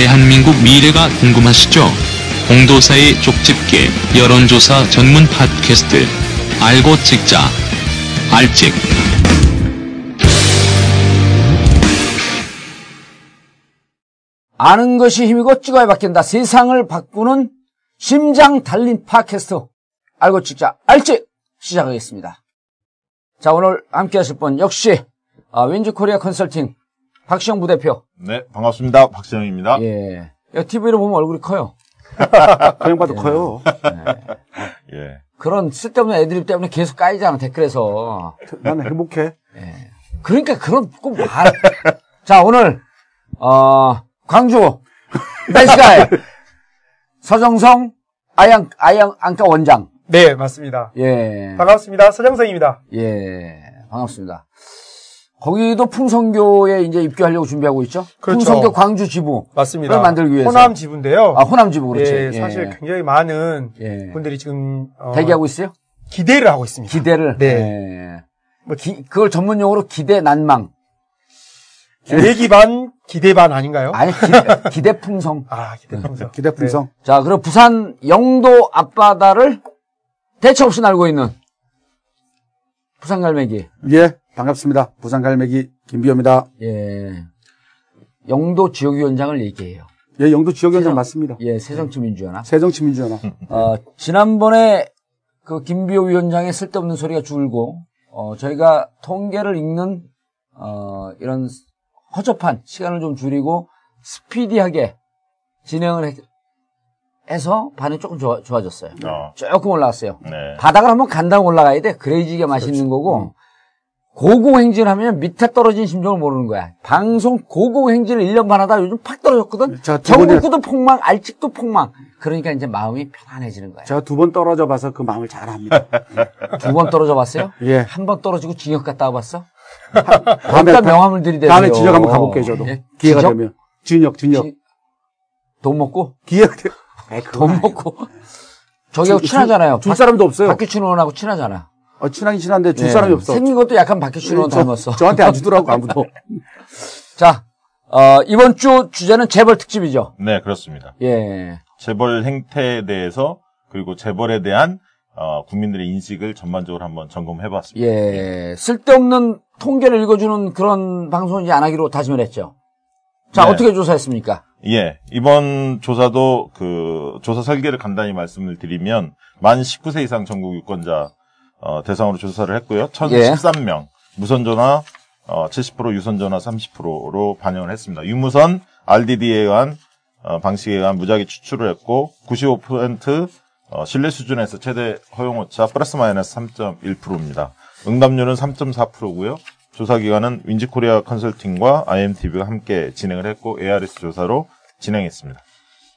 대한민국 미래가 궁금하시죠? 공도사의 쪽집게 여론조사 전문 팟캐스트 알고 찍자 알찍 아는 것이 힘이고 찍어야 바뀐다. 세상을 바꾸는 심장 달린 팟캐스트. 알고 찍자. 알지? 시작하겠습니다. 자, 오늘 함께 하실 분, 역시, 아, 윈즈 코리아 컨설팅, 박시영 부대표. 네, 반갑습니다. 박시영입니다. 예. TV로 보면 얼굴이 커요. 그 양반도 커요. 예. 그런 쓸데없는 애드립 때문에 계속 까이잖아, 댓글에서. 나는 행복해. 그러니까 그런 꼭 말. 자, 오늘, 어, 광주, 댄스가의 서정성 아양, 아양 안과 원장. 네, 맞습니다. 예. 반갑습니다. 서정성입니다. 예. 반갑습니다. 거기도 풍성교에 이제 입교하려고 준비하고 있죠? 그렇죠. 풍성교 광주 지부. 맞습니다. 를 만들기 위해서. 호남 지부인데요. 아, 호남 지부, 그렇지. 예, 사실 굉장히 많은 예. 분들이 지금 어, 대기하고 있어요? 기대를 하고 있습니다. 기대를. 네. 예. 뭐, 기, 그걸 전문 용어로 기대 난망. 기대 반, 기대 반 아닌가요? 아니, 기대, 기대 풍성. 아, 기대 평성. 기대 풍성. 자, 그리고 부산 영도 앞바다를 대체 없이 날고 있는 부산 갈매기. 예, 반갑습니다. 부산 갈매기 김비호입니다. 예. 영도 지역위원장을 얘기해요. 예, 영도 지역위원장 맞습니다. 예, 새정치민주연합. 새정치민주연합. 어, 지난번에 그 김비호 위원장의 쓸데없는 소리가 줄고, 어, 저희가 통계를 읽는, 어, 이런 허접한 시간을 좀 줄이고, 스피디하게 진행을 해, 해서 반응이 조금 좋아, 좋아졌어요. 어, 조금 올라왔어요. 네. 바닥을 한번 간당 올라가야 돼. 그래야지게 맛있는 거고. 고고행진을 하면 밑에 떨어진 심정을 모르는 거야. 방송 고고행진을 1년 반 하다 요즘 팍 떨어졌거든? 자, 두 번에- 전국구도 폭망, 알직도 폭망. 그러니까 이제 마음이 편안해지는 거야. 제가 두 번 떨어져 봐서 그 마음을 잘 압니다. 두 번 떨어져 봤어요? 예. 한 번 떨어지고 징역 갔다 와 봤어? 다음에, 일단 명함을 들이대요. 다음에 진역 한번 가볼게요, 저도. 예? 기회가 진역? 되면. 진역, 진역. 진- 돈 먹고? 기회가 되면. 에이, 그건 돈 아니- 먹고. 저기하고 줄- 친하잖아요. 줄 사람도 없어요. 박규춘 의원하고 친하잖아. 어, 친하긴 친한데 줄 예. 사람이 없어. 생긴 것도 약간 박규춘 의원 저, 닮았어. 저한테 안 주더라고, 아무도. 자, 어, 이번 주 주제는 재벌 특집이죠. 네, 그렇습니다. 예. 재벌 행태에 대해서 그리고 재벌에 대한 어, 국민들의 인식을 전반적으로 한번 점검해 봤습니다. 예. 쓸데없는 통계를 읽어주는 그런 방송은 이제 안 하기로 다짐을 했죠. 자, 네. 어떻게 조사했습니까? 예. 이번 조사도 그 조사 설계를 간단히 말씀을 드리면 만 19세 이상 전국 유권자 어, 대상으로 조사를 했고요. 예. 1013명. 무선 전화 어, 70%, 유선 전화 30%로 반영을 했습니다. 유무선 RDD에 의한 어, 방식에 의한 무작위 추출을 했고 95% 어, 신뢰 수준에서 최대 허용 오차 플러스 마이너스 3.1%입니다. 응답률은 3.4%고요. 조사 기관은 윈지코리아 컨설팅과 IMTV가 함께 진행을 했고 ARS 조사로 진행했습니다.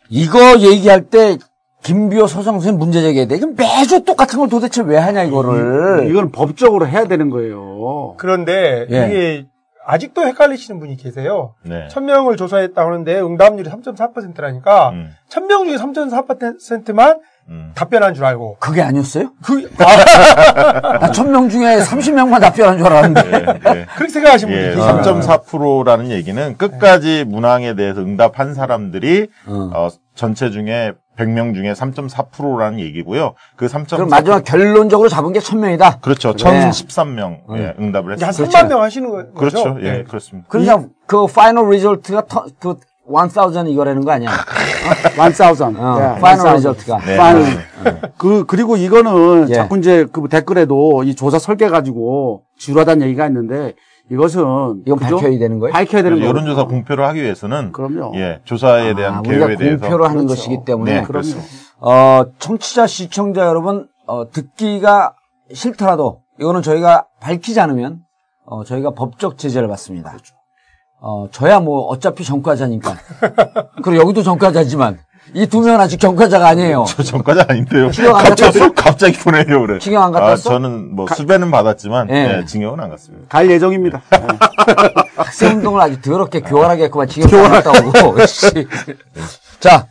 이거 얘기할 때 김비호 서정수의 문제 제기해야 돼. 이거 매주 똑같은 걸 도대체 왜 하냐, 이거를. 이건 법적으로 해야 되는 거예요. 그런데 예. 이게 아직도 헷갈리시는 분이 계세요. 네. 1000명을 조사했다고 하는데 응답률이 3.4%라니까 음, 1000명 중에 3.4%만 음. 답변한 줄 알고 그게 아니었어요? 그 아, 나 천명 중에 30명만 답변한 줄 알았는데. 예, 예. 그렇게 생각하시는 예, 분이 계시더라고요. 3.4%라는 얘기는 끝까지 문항에 대해서 응답한 사람들이 어. 어, 전체 중에 100명 중에 3.4%라는 얘기고요. 그 3.4% 그럼 마지막 결론적으로 잡은 게 천명이다. 그렇죠. 그래. 1013명 예, 응답을 한 했습니다. 3만 명 하시는 거- 거죠? 그렇죠. 예, 네. 그렇습니다. 그러니까 그 final result가 터, 그, 1000 이거라는 거 아니야? one thousand. 어, 예, final 1000. 네. final. 그, 그리고 이거는 예. 자꾸 이제 그 댓글에도 이 조사 설계 가지고 지루하다는 얘기가 있는데 이것은. 이건 그죠? 밝혀야 되는 거예요? 밝혀야 되는 거예요. 여론조사 공표를 하기 위해서는 그럼요. 예, 조사에 대한 아, 개요에 우리가 대해서 공표를 하는 그렇죠. 것이기 때문에. 네, 그럼요. 어, 청취자, 시청자 여러분, 어, 듣기가 싫더라도, 이거는 저희가 밝히지 않으면, 어, 저희가 법적 제재를 받습니다. 그렇죠. 어, 저야 뭐, 어차피 전과자니까. 그리고 여기도 전과자지만, 이 두 명은 아직 전과자가 아니에요. 저 전과자 아닌데요. 징역 안 갑자기, 갔다 갑자기 보내요, 그래. 징역 안 갔다 아, 왔어? 저는 뭐 수배는 받았지만, 예. 예, 징역은 안 갔습니다. 갈 예정입니다. 예. 학생 운동을 아주 더럽게 교활하게 했구만. 지금 갔다 오고. 씨. 자,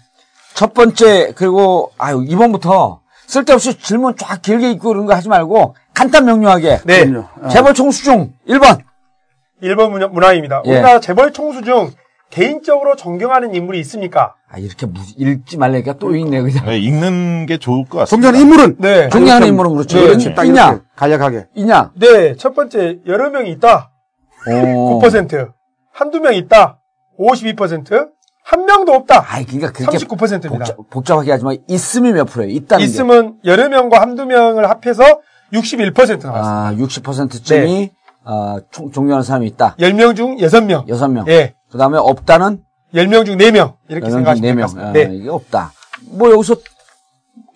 첫 번째, 그리고, 아유, 이번부터 쓸데없이 질문 쫙 길게 읽고 그런 거 하지 말고, 간단 명료하게. 네. 그럼요. 어. 재벌 총수 중 1번. 1번 문항입니다. 예. 우리나라 재벌 총수 중 개인적으로 존경하는 인물이 있습니까? 아, 이렇게 무- 읽지 말라니까 또 읽네, 그냥. 네, 읽는 게 좋을 것 같습니다. 존경하는 인물은 네. 존경하는 인물은 그렇죠. 네. 그렇지. 딱 있냐? 간략하게. 있냐? 네, 첫 번째 여러 명이 있다. 어. 9%. 한두 명 있다. 52%. 한 명도 없다. 아이, 그러니까 그렇게 39%입니다. 복잡, 복잡하게 하지 마. 있음이 몇 프로예요? 있다는 게. 있으면 여러 명과 한두 명을 합해서 61% 나왔습니다. 아, 60%쯤이 어, 총- 존경하는 사람이 있다. 10명 중 6명. 여섯 명. 예. 그 다음에 없다는 10명 중 4명. 이렇게 4명 중 생각하시면 4명. 될것 같습니다. 아, 네. 이게 없다. 뭐 여기서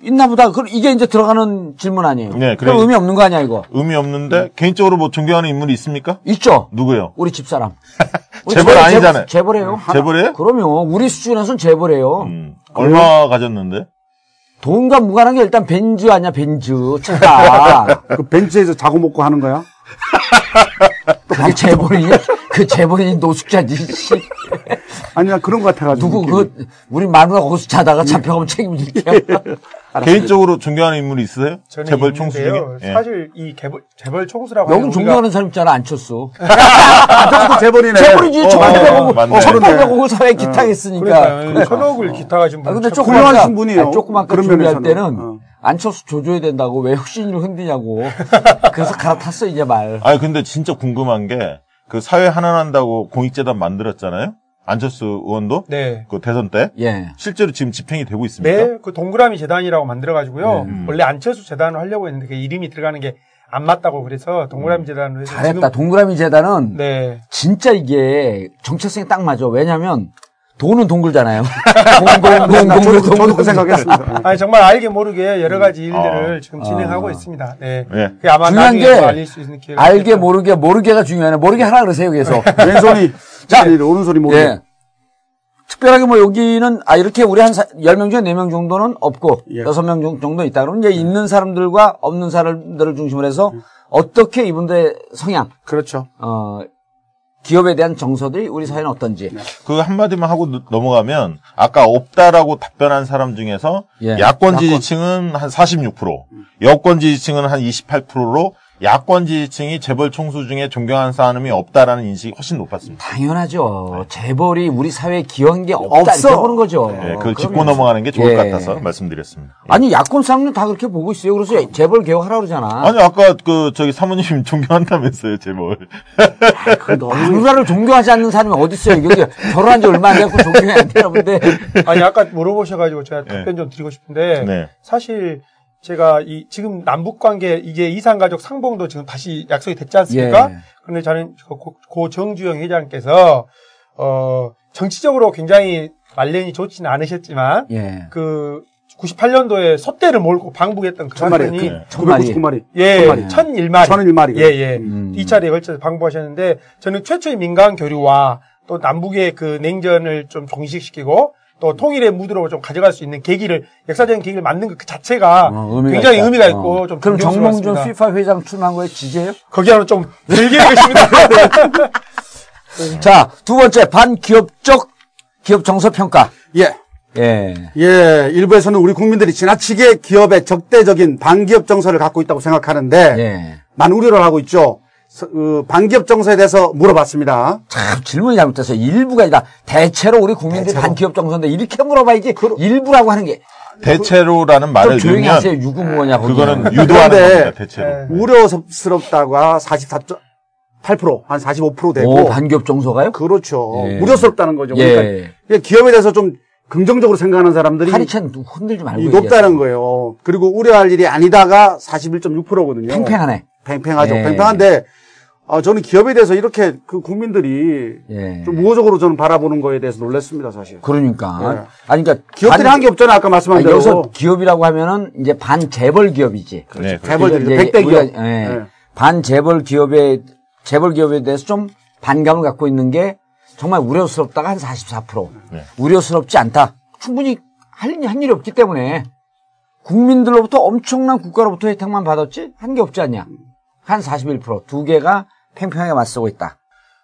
있나 보다. 그 이게 이제 들어가는 질문 아니에요. 네, 그럼. 의미 없는 거 아니야, 이거? 의미 없는데 개인적으로 뭐 존경하는 인물이 있습니까? 있죠? 누구요? 우리 집사람. 우리 재벌 재벌- 아니잖아요. 재벌이에요. 재벌이에요? 그럼요. 우리 수준에서는 재벌이에요. 음, 얼마 가졌는데? 돈과 무관한 게 일단 벤즈 아니야, 벤즈. 차가. 그 벤츠에서 자고 먹고 하는 거야? 그게 재벌이니? 그 재벌이니 노숙자지, 씨. 아니, 나 그런 것 같아가지고. 누구, 느낌이. 그, 우리 마누라 거기서 자다가 잡혀가면 책임질게요. 개인적으로 존경하는 인물이 있으세요? 저는 재벌 총수 중에? 예. 사실 이 개벌, 재벌 총수라고 하면 존경하는 사람 있잖아, 안 쳤어. 아, 재벌이네. 재벌이지, 어, 천팔백억을, 맞네. 천팔백억을 사회에 기탁했으니까. 그러니까 천억을 기타가신 분. 아, 근데 참- 조그맣게, 훌륭하신 분이에요. 조그맣게 그런 준비할. 때는 어. 안철수 조져야 된다고 왜 혁신이를 흔드냐고. 그래서 갈아탔어, 이제 말. 아니, 근데 진짜 궁금한 게, 그 사회 하나난다고 공익재단 만들었잖아요? 안철수 의원도? 네. 그 대선 때? 예. 실제로 지금 집행이 되고 있습니까? 네, 그 동그라미 재단이라고 만들어가지고요. 네. 원래 안철수 재단을 하려고 했는데 그 이름이 들어가는 게 안 맞다고 그래서 동그라미 재단으로 해서 음. 잘했다. 동그라미 재단은 네. 진짜 이게 정체성이 딱 맞아. 왜냐면 돈은 동글잖아요. 나 동동동동동 저도, 저도 그 생각했습니다. 아니 정말 알게 모르게 여러 가지 일들을 아. 지금 진행하고 아. 있습니다. 네. 네. 그게 아마 중요한 게뭐 알릴 수 있는 기회가 알게 있겠죠. 모르게 모르게가 중요하네. 모르게 하라 그러세요 계속. 왼손이, 자, 오른손이 모르게. 예. 특별하게 뭐 여기는 아 이렇게 우리 한 사, 10명 중에 4명 정도는 없고 예. 여섯 명 정- 정도 있다. 그러면 이제 있는 사람들과 없는 사람들을 중심으로 해서 어떻게 이분들의 성향, 그렇죠. 어 기업에 대한 정서들이 우리 사회는 어떤지. 그 한마디만 하고 누- 넘어가면, 아까 없다라고 답변한 사람 중에서, 예. 야권 지지층은 한 46%, 여권 지지층은 한 28%로, 야권 지지층이 재벌 총수 중에 존경하는 사람이 없다라는 인식이 훨씬 높았습니다. 당연하죠. 재벌이 우리 사회에 기여한 게 없다 없어. 이렇게 보는 거죠. 예, 그걸 짚고 그러면- 넘어가는 게 좋을 것 예. 같아서 말씀드렸습니다. 아니 야권 사람들 다 그렇게 보고 있어요. 그래서 재벌 개혁하라 그러잖아. 아니, 아까 그, 저기 사모님 존경한다면서요, 재벌. 그 마누라를 존경하지 않는 사람이 어디 있어요? 여기 결혼한 지 얼마 안 돼갖고 존경이 안 되나 본데. 아니 아까 물어보셔가지고 제가 네. 답변 좀 드리고 싶은데 네. 사실 제가 이 지금 남북 관계 이게 이산 가족 상봉도 지금 다시 약속이 됐지 않습니까? 예. 그런데 저는 그 고, 고 정주영 회장께서 어 정치적으로 굉장히 말년이 좋지는 않으셨지만 예. 그 98년도에 소떼를 몰고 방북했던 그. 천마리. 999마리. 예, 천마리. 천일마리. 천일마리. 예, 예. 음. 이 차례에 걸쳐서 방북하셨는데 저는 최초의 민간 교류와 또 남북의 그 냉전을 좀 종식시키고 또 통일의 무드로 좀 가져갈 수 있는 계기를 역사적인 계기를 만든 것 그 자체가 어, 의미가 굉장히 있다. 의미가 있고 어. 좀 그럼 정몽준. FIFA 회장 출마한 거에 지지해요? 거기하고는 좀 길게 되겠습니다. 자, 두 번째 반기업적 기업 정서 평가. 예. 예. 예, 일부에서는 우리 국민들이 지나치게 기업에 적대적인 반기업 정서를 갖고 있다고 생각하는데 예. 많은 우려를 하고 있죠. 서- 그 반기업 정서에 대해서 물어봤습니다. 참 질문이 잘못돼서 일부가 아니라 대체로 우리 국민들이 대체로. 반기업 정서인데 이렇게 물어봐야지 일부라고 하는 게좀 대체로라는 말을 조용히 하세요. 유구무원이야. 그거는 거기는. 유도하는 겁니다. 대체로. 네. 우려스럽다가 44.8%, 한 45% 되고. 오, 반기업 정서가요? 그렇죠. 예. 우려스럽다는 거죠. 예. 그러니까 기업에 대해서 좀 긍정적으로 생각하는 사람들이 파리찬 흔들지 말고. 이 높다는 거예요. 그리고 우려할 일이 아니다가 41.6%거든요. 팽팽하네. 팽팽하죠. 예. 팽팽한데 아, 저는 기업에 대해서 이렇게 그 국민들이 예. 좀 우호적으로 저는 바라보는 거에 대해서 놀랐습니다, 사실. 그러니까. 예. 아니, 그러니까. 기업들이 반- 한게 없잖아요, 아까 말씀한 아니, 대로. 여기서 기업이라고 하면은 이제 반재벌 기업이지. 네, 재벌들이 이제 백대 기업. 우리가, 예, 예. 반재벌 기업에 재벌 기업에 대해서 좀 반감을 갖고 있는 게 정말 우려스럽다가 한 44%. 네. 우려스럽지 않다. 충분히 할, 한 일이 없기 때문에 국민들로부터 엄청난 국가로부터 혜택만 받았지 한 게 없지 않냐. 한 41%두 개가 팽팽하게 맞서고 있다.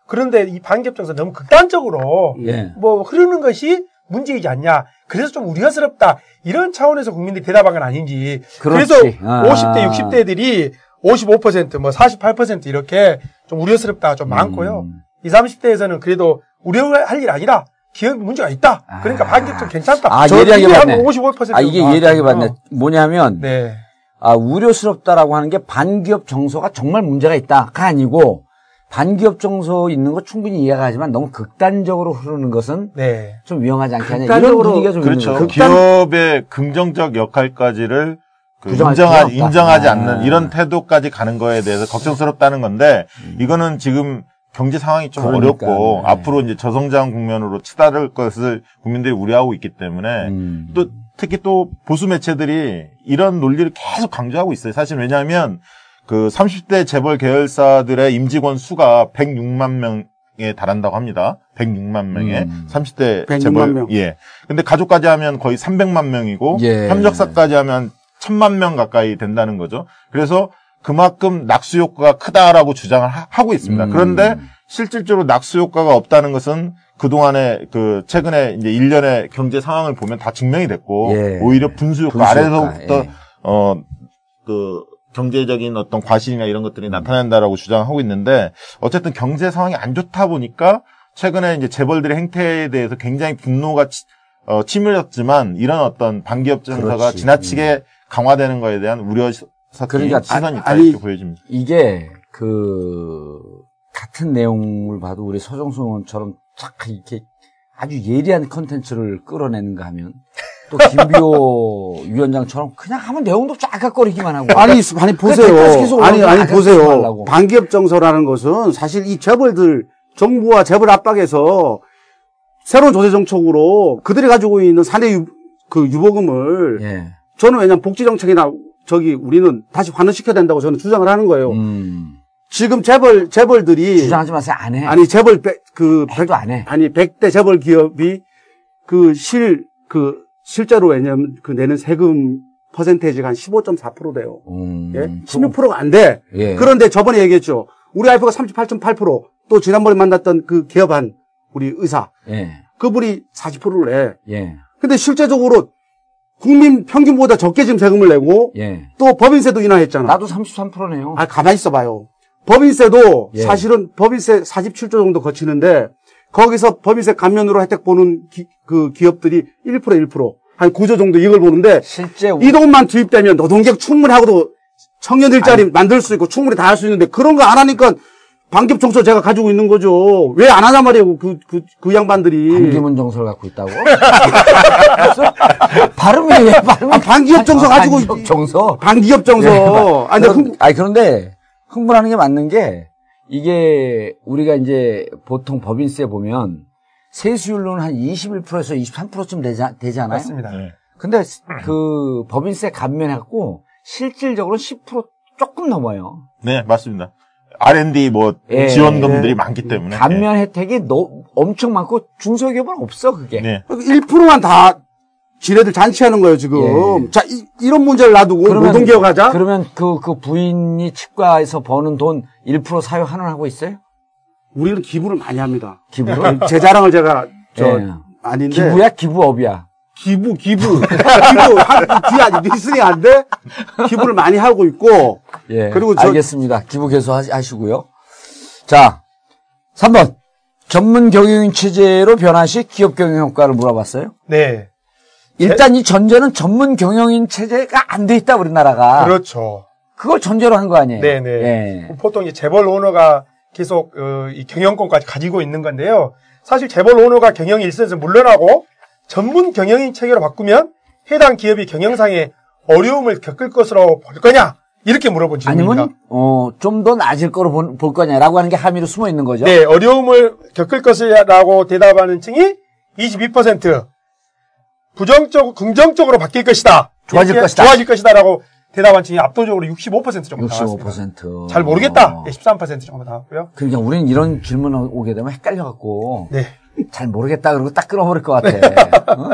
그런데 이 반기업 정서 너무 극단적으로 예. 뭐 흐르는 것이 문제이지 않냐. 그래서 좀 우려스럽다. 이런 차원에서 국민들이 대답한 건 아닌지. 그렇지. 래서 아. 50대, 60대들이 55%, 뭐 48% 이렇게 좀 우려스럽다 좀 많고요. 음. 20, 30대에서는 그래도 우려할 일 아니라 기업 문제가 있다. 그러니까 아. 반격도 괜찮다. 아, 저 예리하게 봤네. 55% 아, 이게 예리하게. 봤네. 뭐냐면, 네. 아, 우려스럽다라고 하는 게 반기업 정서가 정말 문제가 있다가 아니고, 반기업 정서 있는 거 충분히 이해가 가지만 너무 극단적으로 흐르는 것은 네. 좀 위험하지 않겠냐. 이런 극단적으로- 분위기가 좀 그렇죠. 있는 거죠. 기업의 긍정적 역할까지를 그 인정하. 인정하지 아. 않는 이런 태도까지 가는 거에 대해서 걱정스럽다는 건데 이거는 지금 경제 상황이 좀 음. 그러니까, 어렵고 네. 앞으로 이제 저성장 국면으로 치달을 것을 국민들이 우려하고 있기 때문에 음. 또 특히 또 보수 매체들이 이런 논리를 계속 강조하고 있어요. 사실 왜냐하면 그 30대 재벌 계열사들의 임직원 수가 106만 명에 달한다고 합니다. 106만 명에 음. 30대 106만 재벌 명. 예. 근데 가족까지 하면 거의 300만 명이고 예. 협력사까지 하면 1000만 명 가까이 된다는 거죠. 그래서 그만큼 낙수 효과가 크다라고 주장을 하, 고 있습니다. 음. 그런데 실질적으로 낙수 효과가 없다는 것은 그동안에 그 최근에 이제 1년의 경제 상황을 보면 다 증명이 됐고 예. 오히려 분수 효과 아래서부터 예. 어그 경제적인 어떤 과실이나 이런 것들이 나타난다라고 주장하고 있는데 어쨌든 경제 상황이 안 좋다 보니까 최근에 이제 재벌들의 행태에 대해서 굉장히 분노가 치, 어, 치밀었지만 이런 어떤 반기업 정서가. 지나치게 강화되는 거에 대한 우려 그러니까 시선이 있다 아니, 이렇게 보여집니다. 이게 그 같은 내용을 봐도 우리 서정수 의원처럼 쫙 이렇게 아주 예리한 컨텐츠를 끌어내는가 하면 또 김비호 위원장처럼 그냥 하면 내용도 쫙깍거리기만 하고 아니, 아니, 보세요. 댓글 계속 아니, 아니, 보세요. 반기업 정서라는 것은 사실 이 재벌들, 정부와 재벌 압박에서 새로운 조세 정책으로 그들이 가지고 있는 사내 유, 그 유보금을 예. 저는 왜냐면 복지 정책이나 저기 우리는 다시 환원시켜야 된다고 저는 주장을 하는 거예요. 음. 지금 재벌, 재벌들이. 주장하지 마세요. 안 해. 아니, 재벌, 백- 그, 백, 해도 안 해. 아니, 100대 재벌 기업이 그 실, 그, 실제로 왜냐면 그 내는 세금 퍼센테이지가 한 15.4% 돼요. 음. 예? 16%가 안 돼. 예. 그런데 저번에 얘기했죠. 우리 와이프가 38.8%, 또 지난번에 만났던 그 기업한 우리 의사, 예. 그분이 40%를 내. 예. 근데 실제적으로 국민 평균보다 적게 지금 세금을 내고 예. 또 법인세도 인하했잖아. 나도 33%네요. 아, 가만히 있어 봐요. 법인세도 예. 사실은 법인세 47조 정도 거치는데 거기서 법인세 감면으로 혜택 보는 기, 그 기업들이 1% 1%, 한 9조 정도 이익을 보는데 실제 이 돈만 투입되면 노동력 충분히 하고도 청년 일자리 만들 수 있고 충분히 다 할 수 있는데 그런 거 안 하니까 반기업 정서 제가 가지고 있는 거죠. 왜 안 하냐 말이에요. 그, 그, 그 양반들이. 반기문 정서를 갖고 있다고? 발음이 왜 발음이 아, 반기업 정서 가지고 반기업 있- 정서. 반기업 정서. 예, 아니, 흥- 아니, 그런데 흥분하는 게 맞는 게 이게 우리가 이제 보통 법인세 보면 세수율로는 한 21%에서 23%쯤 되지, 되잖아요. 맞습니다. 네. 근데 그 법인세 감면해갖고 실질적으로 10% 조금 넘어요. 네, 맞습니다. R&D 뭐 예. 지원금들이 많기 때문에 감면 혜택이 너, 엄청 많고 중소기업은 없어 그게. 네. 1%만 다 지네들 잔치하는 거예요, 지금. 예. 자, 이, 런 문제를 놔두고 노동개혁 하자? 그러면 그, 그 부인이 치과에서 버는 돈 1% 사회 환원하고 있어요? 우리는 기부를 많이 합니다. 기부를? 제 자랑을 제가, 저, 예. 아닌데. 기부야? give up이야? 기부, 기부. 기부. 한, 뒤 아니, listening 안 돼? 기부를 많이 하고 있고. 예. 그리고 저- 알겠습니다. 기부 계속 하시- 하시고요. 자, 3번. 전문 경영인 체제로 변화 시 기업 경영 효과를 물어봤어요. 네. 일단 이 전제는 전문 경영인 체제가 안 돼 있다, 우리나라가. 그렇죠. 그걸 전제로 한 거 아니에요? 네네. 예. 보통 이 재벌 오너가 계속 어, 이 경영권까지 가지고 있는 건데요. 사실 재벌 오너가 경영 일선에서 물러나고 전문 경영인 체계로 바꾸면 해당 기업이 경영상의 어려움을 겪을 것으로 볼 거냐 이렇게 물어본 질문입니다. 아니면, 어, 좀더 나아질 거로 볼, 볼 거냐라고 하는 게 함의로 숨어 있는 거죠. 네, 어려움을 겪을 것이라고 대답하는 층이 22%, 부정적, 긍정적으로 바뀔 것이다. 좋아질 것이다. 좋아질 것이다라고 대답한 층이 압도적으로 65% 정도 나왔습니다. 65%. 잘 모르겠다. 어. 네, 13% 정도 나왔고요. 그러니까 우리는 이런 질문 오게 되면 헷갈려갖고. 네. 잘 모르겠다 그러고 딱 끊어버릴 것 같아. 어?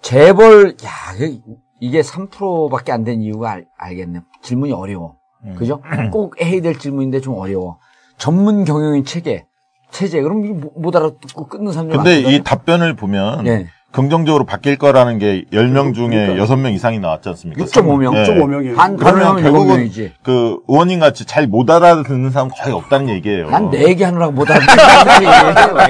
재벌, 야, 이게- 이게 3%밖에 안 된 이유가 알, 알겠네. 질문이 어려워. 그죠? 꼭 해야 될 질문인데 좀 어려워. 전문 경영인 체계, 체제. 그럼 이거 못- 못 알아듣고 끊는 사람들 근데 많거든요. 이 답변을 보면 예. 긍정적으로 바뀔 거라는 게 10명 중에 그러니까. 6명 이상이 나왔지 않습니까? 6.5명. 예. 6.5명이에요. 반, 그러면 결국은 7명이지. 그 의원님 같이 잘 못 알아듣는 사람 거의 없다는 얘기예요. 난 내 얘기 하느라고 못 알아듣는다니.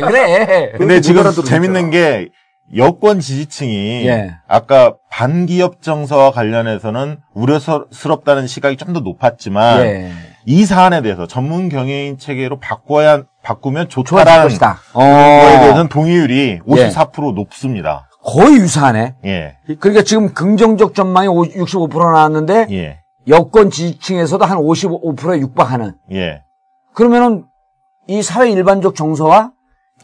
왜 그래? 근데 지금. 재밌는 게 여권 지지층이 예. 아까 반기업 정서와 관련해서는 우려스럽다는 시각이 좀 더 높았지만 예. 이 사안에 대해서 전문 경영인 체계로 바꿔야 바꾸면 좋다라는 것이다. 거에 어. 대해서는 동의율이 54% 높습니다. 거의 유사하네. 예. 그러니까 지금 긍정적 전망이 65% 나왔는데 예. 여권 지지층에서도 한 55%에 육박하는. 예. 그러면은 이 사회 일반적 정서와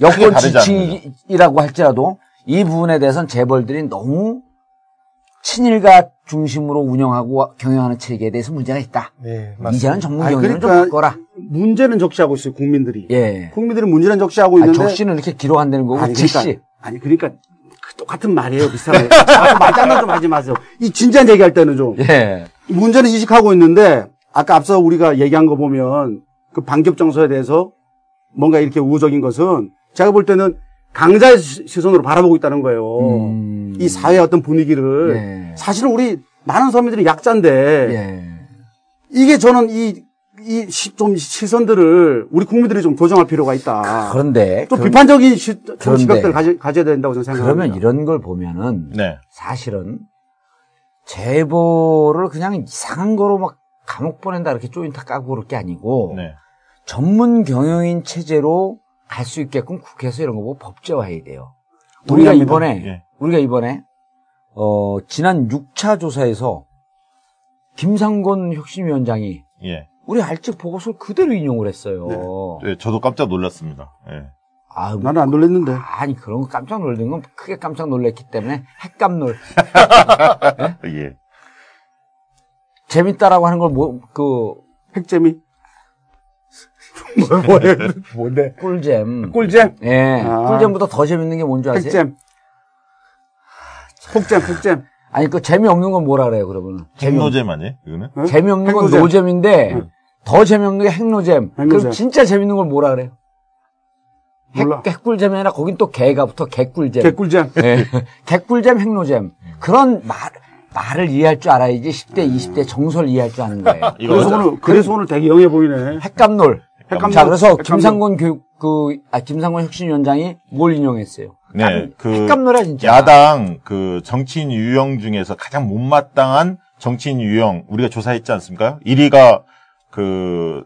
여권 지지층이라고 할지라도 이 부분에 대해서는 재벌들이 너무 친일가 중심으로 운영하고 경영하는 체계에 대해서 문제가 있다. 네, 맞습니다. 이제는 전문 아니, 경영을 좀 그러니까 바꿔라. 문제는 적시하고 있어요, 국민들이. 예. 국민들이 문제는 적시하고 아, 있는데. 적시는 이렇게 기록한다는 거고 아니. 그러니까, 아니, 그러니까, 그 똑같은 말이에요, 비슷하게. 자꾸 말장난 좀 하지 마세요. 이 진지한 얘기할 때는 좀. 예. 문제는 인식하고 있는데, 아까 앞서 우리가 얘기한 거 보면, 그 반격 정서에 대해서 뭔가 이렇게 우호적인 것은, 제가 볼 때는 강자의 시- 시선으로 바라보고 있다는 거예요. 음. 이 사회의 어떤 분위기를. 예. 사실은 우리 많은 서민들이 약자인데, 예. 이게 저는 이, 이, 시, 좀 시선들을 우리 국민들이 좀 교정할 필요가 있다. 그런데 좀 그- 비판적인 시, 좀 그런데 시각들을 가져야 된다고 저는 생각합니다. 그러면 이런 걸 보면은 네. 사실은 제보를 그냥 이상한 거로 막 감옥 보낸다 이렇게 조인트 까고 그럴 게 아니고 네. 전문 경영인 체제로 갈 수 있게끔 국회에서 이런 거 보고 법제화해야 돼요. 우리가 동의합니다. 이번에 예. 우리가 이번에 어 지난 6차 조사에서 김상곤 혁신위원장이 예. 우리 알직 보고서를 그대로 인용을 했어요. 예, 저도 깜짝 놀랐습니다. 예. 아, 나는 안 놀랬는데. 아니 그런 거 깜짝 놀란 건 크게 깜짝 놀랐기 때문에 핵감놀 예. 재밌다라고 하는 걸 뭐 그 핵재미. 뭐, 뭐예요? 뭔데? 꿀잼. 꿀잼? 예. 아. 꿀잼보다 더 재밌는 게 뭔지 아세요? 핵잼. 폭잼, 폭잼. 아니 그 재미없는 건 뭐라 그래요 그러면? 핵노잼 아니에요? 이거는? 어? 재미없는 건 핵노잼. 노잼인데 더 재미없는 게 핵노잼. 그럼 핵노잼. 진짜 재밌는 걸 뭐라 그래요? 몰라. 핵, 핵꿀잼이 아니라 거긴 또 개가 붙어 개꿀잼. 개꿀잼. 예. 개꿀잼, 핵노잼. 그런 말, 말을 이해할 줄 알아야지 10대, 20대 정서를 이해할 줄 아는 거예요. 그래서 오늘, 그래서 오늘 되게 영해 보이네. 핵감놀. 핵감놀. 자, 그래서 핵감놀. 김상곤 교육, 그, 아, 김상곤 혁신위원장이 뭘 인용했어요? 네. 그 핵감놀이야, 진짜. 야당 그 정치인 유형 중에서 가장 못마땅한 정치인 유형 우리가 조사했지 않습니까? 1위가 그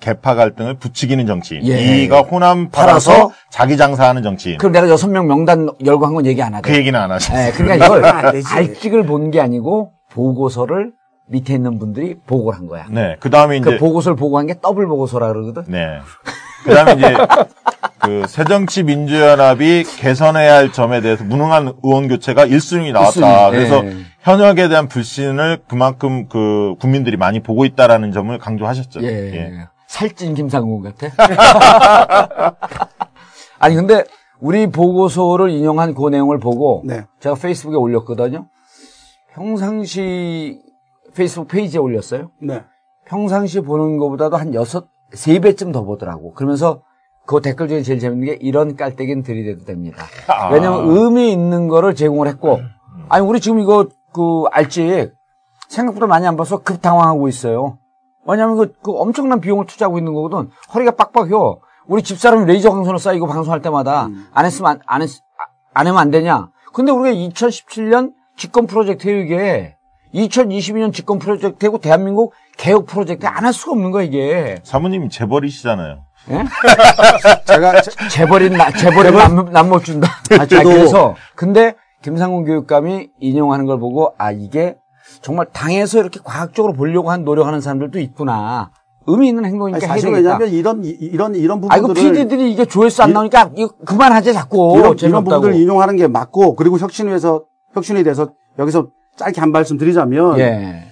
개파 갈등을 부추기는 정치인. 예. 2위가 호남 팔아서 팔아서 자기 장사하는 정치인. 그럼 내가 여섯 명 명단 열고 한건 얘기 안 하대. 그 얘기는 안 하셨어요. 예, 그러니까 이걸. 알직을 본 게 아니고 보고서를 밑에 있는 분들이 보고를 한 거야. 네. 그 다음에 그 이제 보고서를 보고한 게 더블 보고서라 그러거든. 네. 그 다음에 이제 그 새정치민주연합이 개선해야 할 점에 대해서 무능한 의원 교체가 1순위 나왔다. 1순위, 그래서 예. 현역에 대한 불신을 그만큼 그 국민들이 많이 보고 있다라는 점을 강조하셨죠. 예. 살찐 김상곤 같아. 아니 근데 우리 보고서를 인용한 그 내용을 보고 네. 제가 페이스북에 올렸거든요. 평상시 페이스북 페이지에 올렸어요. 네. 평상시 보는 것보다도 한 여섯 세 배쯤 더 보더라고. 그러면서 그 댓글 중에 제일 재밌는 게 이런 깔때기는 들이대도 됩니다. 아. 왜냐면 의미 있는 거를 제공을 했고, 아니 우리 지금 이거 그 알직 생각보다 많이 안 봐서 급 당황하고 있어요. 왜냐면 그, 그 엄청난 비용을 투자하고 있는 거거든. 허리가 빡빡해요. 우리 집사람이 레이저 광선을 쏴이고 방송할 때마다 안 했으면 안, 안, 했, 안 하면 안 되냐. 근데 우리가 2017년 집권 프로젝트에 이게 2022년 집권 프로젝트고 대한민국 개혁 프로젝트 안 할 수가 없는 거야 이게. 사모님이 재벌이시잖아요. 예? 제가, 제- 재벌인 나, 재벌인 남, 남못 준다. 아, 저도- 그래서 근데 김상훈 교육감이 인용하는 걸 보고 아 이게 정말 당에서 이렇게 과학적으로 보려고 한 노력하는 사람들도 있구나. 의미 있는 행동이니까 아니, 해야 사실 되겠다. 왜냐면 이런, 이- 이런, 이런 아 이거 부분들을. PD들이 이게 조회수 안 나오니까 이거 그만하자 자꾸 이런, 이런. 부분들을 인용하는 게 맞고, 그리고 혁신위에서, 혁신에 대해서 여기서 짧게 한 말씀 드리자면. 예.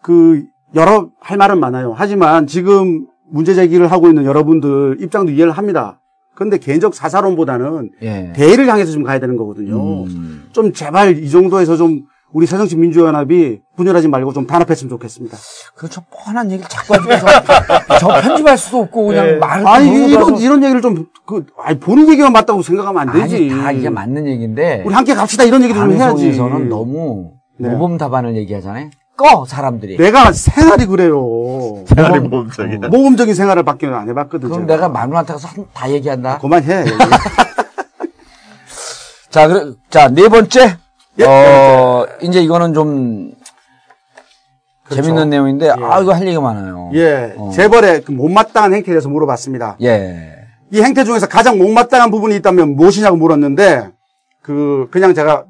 그 여러 할 말은 많아요. 하지만 지금 문제 제기를 하고 있는 여러분들 입장도 이해를 합니다. 그런데 개인적 사사론보다는 예. 대의를 향해서 좀 가야 되는 거거든요. 음. 좀 제발 이 정도에서 좀 우리 새정치 민주연합이 분열하지 말고 좀 단합했으면 좋겠습니다. 그저 뻔한 얘기를 자꾸 하니까 저, 저 편집할 수도 없고 그냥 네. 말을 아니 너무 이런 들어서- 이런 얘기를 좀그 아니 본인 얘기만 맞다고 생각하면 안 되지. 아니 다 이게 맞는 얘기인데 우리 함께 갑시다 이런 얘기 좀 해야지. 방송에서는 너무 네. 모범 답안을 얘기하잖아요. 꺼 사람들이. 내가 생활이 그래요. 생활이 모범적이다. 모범적인 생활을 밖에 안 해봤거든. 그럼 제가. 내가 마누라한테 가서 한- 다 얘기한다. 그만해. 여기. 자, 그래, 자, 네 번째. 예, 어, 이제 이거는 좀 그렇죠. 재밌는 내용인데, 아, 이거 할 얘기가 많아요. 예, 어. 재벌의 그 못마땅한 행태에 대해서 물어봤습니다. 예. 이 행태 중에서 가장 못마땅한 부분이 있다면 무엇이냐고 물었는데, 그, 그냥 제가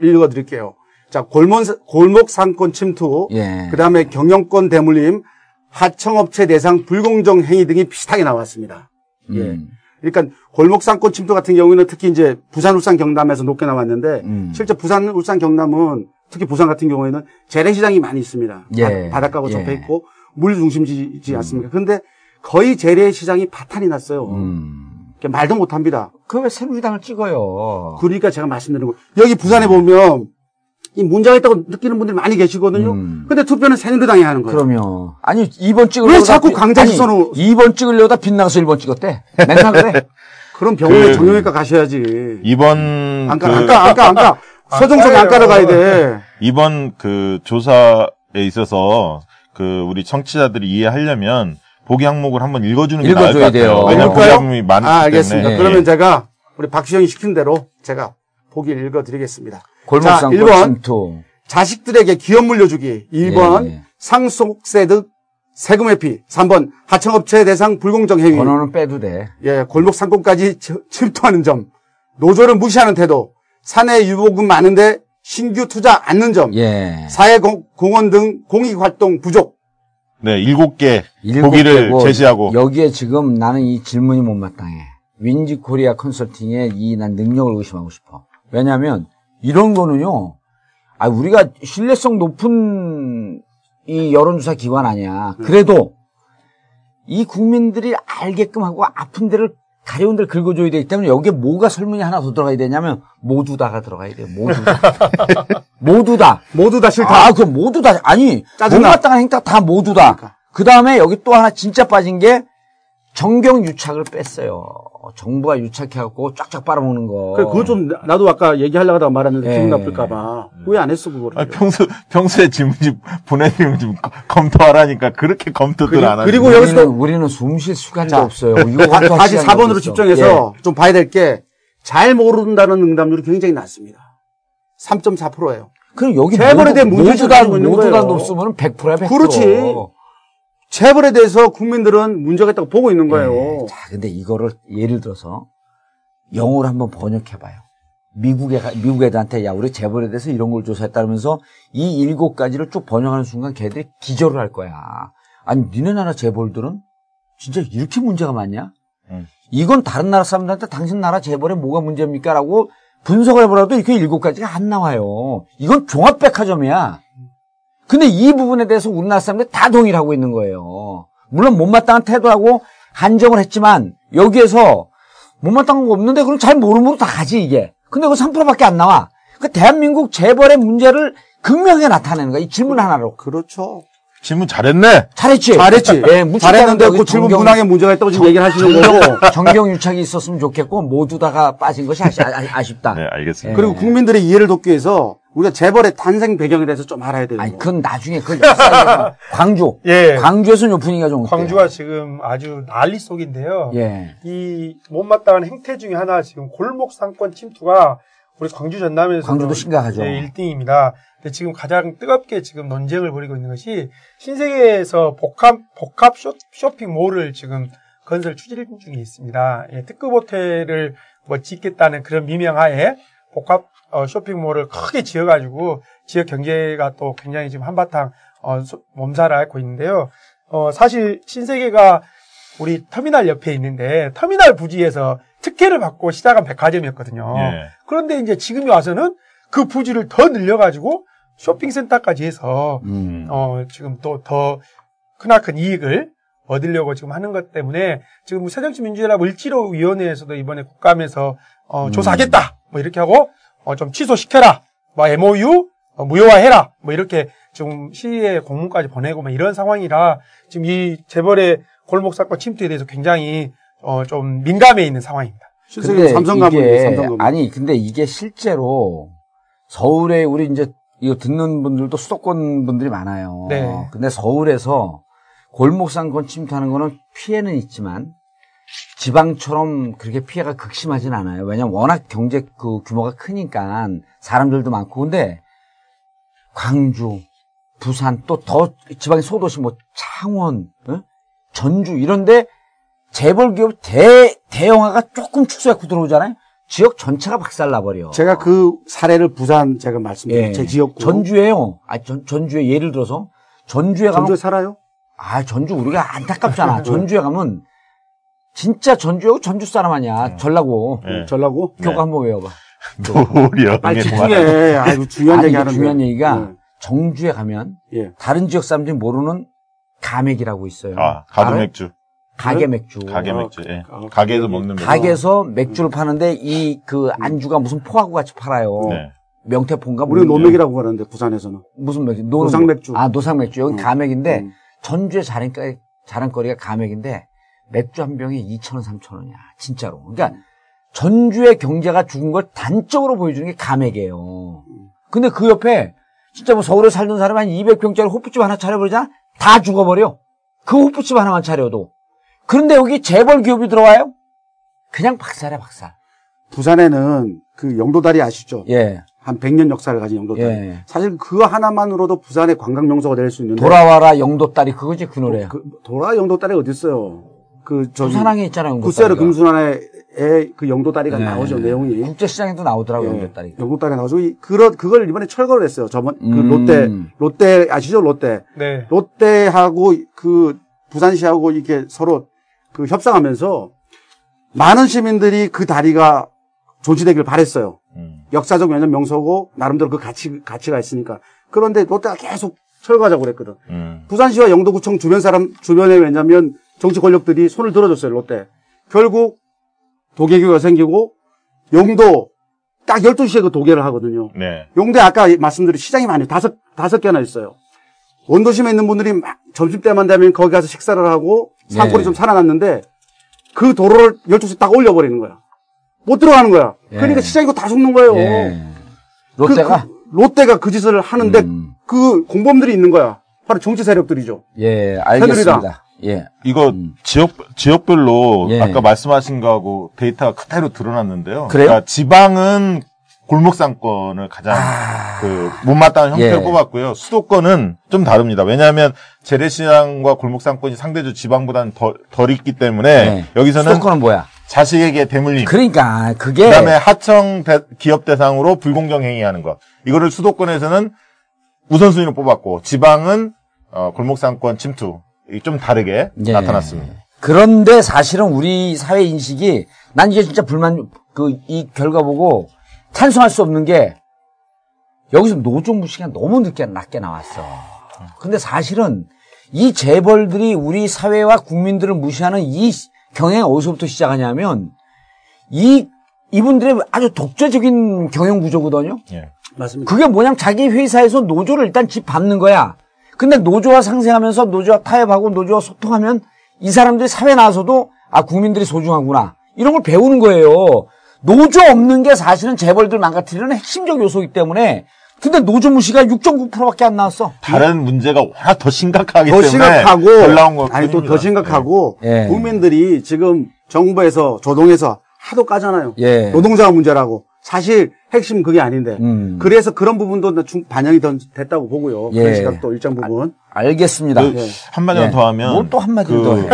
읽어드릴게요. 자, 골목, 골목 상권 침투, 예. 그 다음에 경영권 대물림, 하청업체 대상 불공정 행위 등이 비슷하게 나왔습니다. 예. 음. 그러니까 골목 상권 침투 같은 경우에는 특히 이제 부산, 울산, 경남에서 높게 나왔는데, 음. 실제 부산, 울산, 경남은 특히 부산 같은 경우에는 재래시장이 많이 있습니다. 예. 바, 닷가하고 예. 접해 있고 물 중심지지 않습니까? 그런데 거의 재래시장이 파탄이 났어요. 음. 그러니까 말도 못합니다. 그 왜 새누리당을 찍어요? 그러니까 제가 말씀드린 거 여기 부산에 보면 이 문제가 있다고 느끼는 분들이 많이 계시거든요. 음. 근데 투표는 새누리당이 하는 거예요. 그럼요. 아니, 2번 찍으려고. 왜 자꾸 강자시선으로- 2번 찍으려다 빗나가서 1번 찍었대. 맨날 그래. 그럼 병원에 그- 정형외과 가셔야지. 이번 안가, 그 안가, 안가, 안가. 서정석에 안가러 가야 돼. 이번 그 조사에 있어서 그 우리 청취자들이 이해하려면 보기 항목을 한번 읽어주는 게 나을 것 읽어줘야 같아요. 돼요. 왜냐면 보기? 항목이 많기 아, 알겠습니다. 때문에. 그러면 예. 제가 우리 박시영이 시킨 대로 제가 보기를 읽어드리겠습니다. 자, 골목상권 1번. 침투. 자식들에게 기업 물려주기. 2번 예, 예. 상속세 등 세금 회피. 3번 하청업체 대상 불공정 행위. 번호는 빼도 돼. 예, 골목 상권까지 치- 침투하는 점. 노조를 무시하는 태도. 사내 유보금 많은데 신규 투자 않는 점. 예. 사회 공헌 등 공익 활동 부족. 네, 일곱 개 일곱 보기를 개고 제시하고 여기에 지금 나는 이 질문이 못마땅해. 윈지 코리아 컨설팅의 이 난 능력을 의심하고 싶어. 왜냐하면 이런 거는요. 아 우리가 신뢰성 높은 이 여론조사 기관 아니야. 그래도 이 국민들이 알게끔 하고 아픈 데를 가려운 데를 긁어줘야 되기 때문에 여기에 뭐가 설문이 하나 더 들어가야 되냐면 모두 다가 들어가야 돼요. 모두 다. 모두 다. 모두 다 싫다. 아, 그 모두 다 아니 짜증나. 못마땅한 행태가 다 모두 다. 그러니까. 그 다음에 여기 또 하나 진짜 빠진 게 정경 유착을 뺐어요. 정부가 유착해갖고 쫙쫙 빨아먹는 거. 그래, 그거 좀, 나- 나도 아까 얘기하려고 하다가 말았는데 예. 기분 나쁠까봐. 왜 안 했어, 그거를. 아니, 평소 평소에 질문지 보내면 좀 검- 검토하라니까 그렇게 검토들 그리고- 안 하고 그리고 우리는, 여기서 우리는 숨 쉴 시간도 자, 없어요. 이거 다- 다시 시간이 4번으로 어딨어. 집중해서 예. 좀 봐야 될 게 잘 모른다는 응답률이 굉장히 낮습니다. 3.4%예요. 그럼 여기 재벌에 대한 문제를 모두 다 가지고 있는 모두 다 거예요. 높으면 100%야 100%. 그렇지. 재벌에 대해서 국민들은 문제가 있다고 보고 있는 거예요. 예. 자, 근데 이거를 예를 들어서 영어로 한번 번역해봐요. 미국에, 가- 미국 애들한테 야, 우리 재벌에 대해서 이런 걸 조사했다면서 이 일곱 가지를 쭉 번역하는 순간 걔들이 기절을 할 거야. 아니, 니네 나라 재벌들은 진짜 이렇게 문제가 많냐? 음. 이건 다른 나라 사람들한테 당신 나라 재벌에 뭐가 문제입니까? 라고 분석을 해보라도 이렇게 일곱 가지가 안 나와요. 이건 종합백화점이야. 근데 이 부분에 대해서 우리나라 사람들이 다 동의를 하고 있는 거예요. 물론 못마땅한 태도하고 한정을 했지만 여기에서 못마땅한 거 없는데 그럼 잘 모르면 다 가지 이게. 근데 그 3%밖에 안 나와. 그 대한민국 재벌의 문제를 극명하게 나타내는 거야. 이 질문 하나로. 그렇죠. 질문 잘했네. 잘했지? 잘했지. 예, 잘했는데 그 질문 정경- 문항에 문제가 있다고 지금 얘기를 하시는 거고. 정경 유착이 있었으면 좋겠고 모두 다가 빠진 것이 아시, 아, 쉽다 네, 알겠습니다. 그리고 국민들의 이해를 돕기 위해서 우리가 재벌의 탄생 배경에 대해서 좀 알아야 돼요. 아니, 그건 나중에 그 광주. 예. 광주에서 요 분위기가 좀. 광주가 지금 아주 난리 속인데요. 예. 이 못마땅한 행태 중에 하나 지금 골목 상권 침투가 우리 광주 전남에서 광주도 심각하죠. 네, 1등입니다. 근데 지금 가장 뜨겁게 지금 논쟁을 벌이고 있는 것이 신세계에서 복합 복합 쇼, 쇼핑몰을 지금 건설 추진 중에 있습니다. 예, 특급 호텔을 뭐 짓겠다는 그런 미명하에 복합 어, 쇼핑몰을 크게 지어가지고 지역 경제가 또 굉장히 지금 한바탕 어, 소- 몸살을 앓고 있는데요. 어, 사실 신세계가 우리 터미널 옆에 있는데 터미널 부지에서 특혜를 받고 시작한 백화점이었거든요. 예. 그런데 이제 지금이 와서는 그 부지를 더 늘려가지고 쇼핑센터까지 해서 음. 어, 지금 또 더 크나큰 이익을 얻으려고 지금 하는 것 때문에 지금 새정치민주연합 을지로위원회에서도 이번에 국감에서 어, 조사하겠다 뭐 이렇게 하고 어, 좀 취소시켜라 뭐 MOU 어, 무효화해라. 뭐 이렇게 좀 시의 공문까지 보내고 뭐 이런 상황이라 지금 이 재벌의 골목 사건 침투에 대해서 굉장히 어, 좀 민감해 있는 상황입니다. 실세계 삼성 가문, 이게 삼성 가문. 아니 근데 이게 실제로 서울에 우리 이제 이거 듣는 분들도 수도권 분들이 많아요. 네. 근데 서울에서 골목상권 침투하는 거는 피해는 있지만 지방처럼 그렇게 피해가 극심하진 않아요. 왜냐면 워낙 경제 그 규모가 크니까 사람들도 많고 근데 광주, 부산 또 더 지방의 소도시 뭐 창원, 어? 전주 이런데 재벌 기업 대 대형화가 조금 축소해고 들어오잖아요. 지역 전체가 박살나버려. 제가 그 사례를 부산 제가 말씀드린 예. 제 지역구 전주에요. 아 전, 전주에 예를 들어서 전주에 가면 전주에 살아요? 아 전주 우리가 안타깝잖아. 전주에 가면 진짜 전주하고 전주 사람 아니야. 전라고. 네. 전라고? 네. 교과 한번 외워봐. 노리요. 아 집중해. 아이고 중요한 아니, 얘기 하는데. 중요한 얘기가 정주에 가면 예. 예. 다른 지역 사람들이 모르는 가맥이라고 있어요. 아, 가두 알아요? 맥주. 가게 맥주. 가게 아, 맥주. 예. 아, 가게에서 먹는 맥주. 가게에서 맥주를 파는데 이 그 안주가 무슨 포하고 같이 팔아요. 네. 명태포인가 우리는 뭐 노맥이라고 하는데 부산에서는. 무슨 맥주? 노- 노상 맥주. 아 노상 맥주. 여기 음. 가맥인데 음. 전주의 자랑거리, 자랑거리가 가맥인데 맥주 한 병에 2,000원, 3,000원이야. 진짜로. 그러니까 음. 전주의 경제가 죽은 걸 단적으로 보여주는 게 가맥이에요. 근데 그 옆에 진짜 뭐 서울에 살던 사람이 한 200평짜리 호프집 하나 차려버리잖아? 다 죽어버려. 그 호프집 하나만 차려도. 그런데 여기 재벌 기업이 들어와요? 그냥 박살이야, 박살. 부산에는 그 영도다리 아시죠? 예. 한 100년 역사를 가진 영도다리. 예. 사실 그 하나만으로도 부산의 관광 명소가 될 수 있는데. 돌아와라 영도 딸이 그거지 그 노래. 그, 돌아 영도다리 어디 있어요? 그 저기 부산항에 있잖아요. 영도 구세르. 금순환의 그 영도다리가 네. 나오죠 내용이. 국제시장에도 나오더라고요, 예, 영도 딸이. 영도다리 나오죠. 이- 그런 그걸 이번에 철거를 했어요. 저번 그 음. 롯데 롯데 아시죠? 롯데. 네. 롯데하고 그 부산시하고 이렇게 서로 그 협상하면서 많은 시민들이 그 다리가 존치되길 바랬어요. 음. 역사적 왜냐면 명소고 나름대로 그 가치 가치가 있으니까. 그런데 롯데가 계속 철거하자고 그랬거든. 음. 부산시와 영도구청 주변 사람 주변에 왜냐면 정치 권력들이 손을 들어줬어요 롯데. 결국 도계교가 생기고 영도 딱 12시에 그 도계를 하거든요. 네. 용대 아까 말씀드린 시장이 많아요. 다섯, 다섯 개나 있어요. 원도심에 있는 분들이 막 점심 때만 되면 거기 가서 식사를 하고 네. 좀 살아났는데 그 도로를 12시 딱 올려버리는 거야. 못 들어가는 거야. 예. 그러니까 시장이 다 죽는 거예요. 예. 그- 롯데가? 그 롯데가 그 짓을 하는데 음. 그 공범들이 있는 거야. 바로 정치 세력들이죠. 예, 알겠습니다. 예. 이거 음. 지역 지역별로 예. 아까 말씀하신 거하고 데이터가 그대로 드러났는데요. 그래요? 그러니까 지방은 골목 상권을 가장 그 못마땅한 형태를 아. 예. 뽑았고요. 수도권은 좀 다릅니다. 왜냐하면 재래시장과 골목 상권이 상대적으로 지방보다는 덜, 덜 있기 때문에 네. 여기서는 수도권은 뭐야? 자식에게 대물림. 그러니까 그게 그다음에 하청 대- 기업 대상으로 불공정 행위하는 것. 이거를 수도권에서는 우선순위로 뽑았고 지방은 어, 골목상권 침투. 좀 다르게 예. 나타났습니다. 그런데 사실은 우리 사회 인식이 난 이게 진짜 불만 그 이 결과 보고 찬성할 수 없는 게 여기서 노조 무시가 너무 늦게 낮게 나왔어. 근데 사실은 이 재벌들이 우리 사회와 국민들을 무시하는 이 시- 경향이 어디서부터 시작하냐면 이 이분들의 아주 독자적인 경영 구조거든요. 예. 맞습니다. 그게 뭐냐면 자기 회사에서 노조를 일단 집 밟는 거야. 근데 노조와 상생하면서 노조와 타협하고 노조와 소통하면 이 사람들이 사회 나와서도 아 국민들이 소중하구나 이런 걸 배우는 거예요. 노조 없는 게 사실은 재벌들 망가뜨리는 핵심적 요소이기 때문에 근데 노조 무시가 6.9%밖에 안 나왔어. 다른 문제가 워낙 더 심각하기 더 때문에 심각하고 덜 나온 거 아니 또 더. 심각하고 예. 국민들이 지금 정부에서 조동에서 하도 까잖아요. 예. 노동자가 문제라고. 사실 핵심 그게 아닌데. 음. 그래서 그런 부분도 반영이 더 됐다고 보고요. 예. 그런 시각도 일정 부분 알겠습니다. 그 한마디만 예. 더 하면 뭘 또 한마디 그 더 해.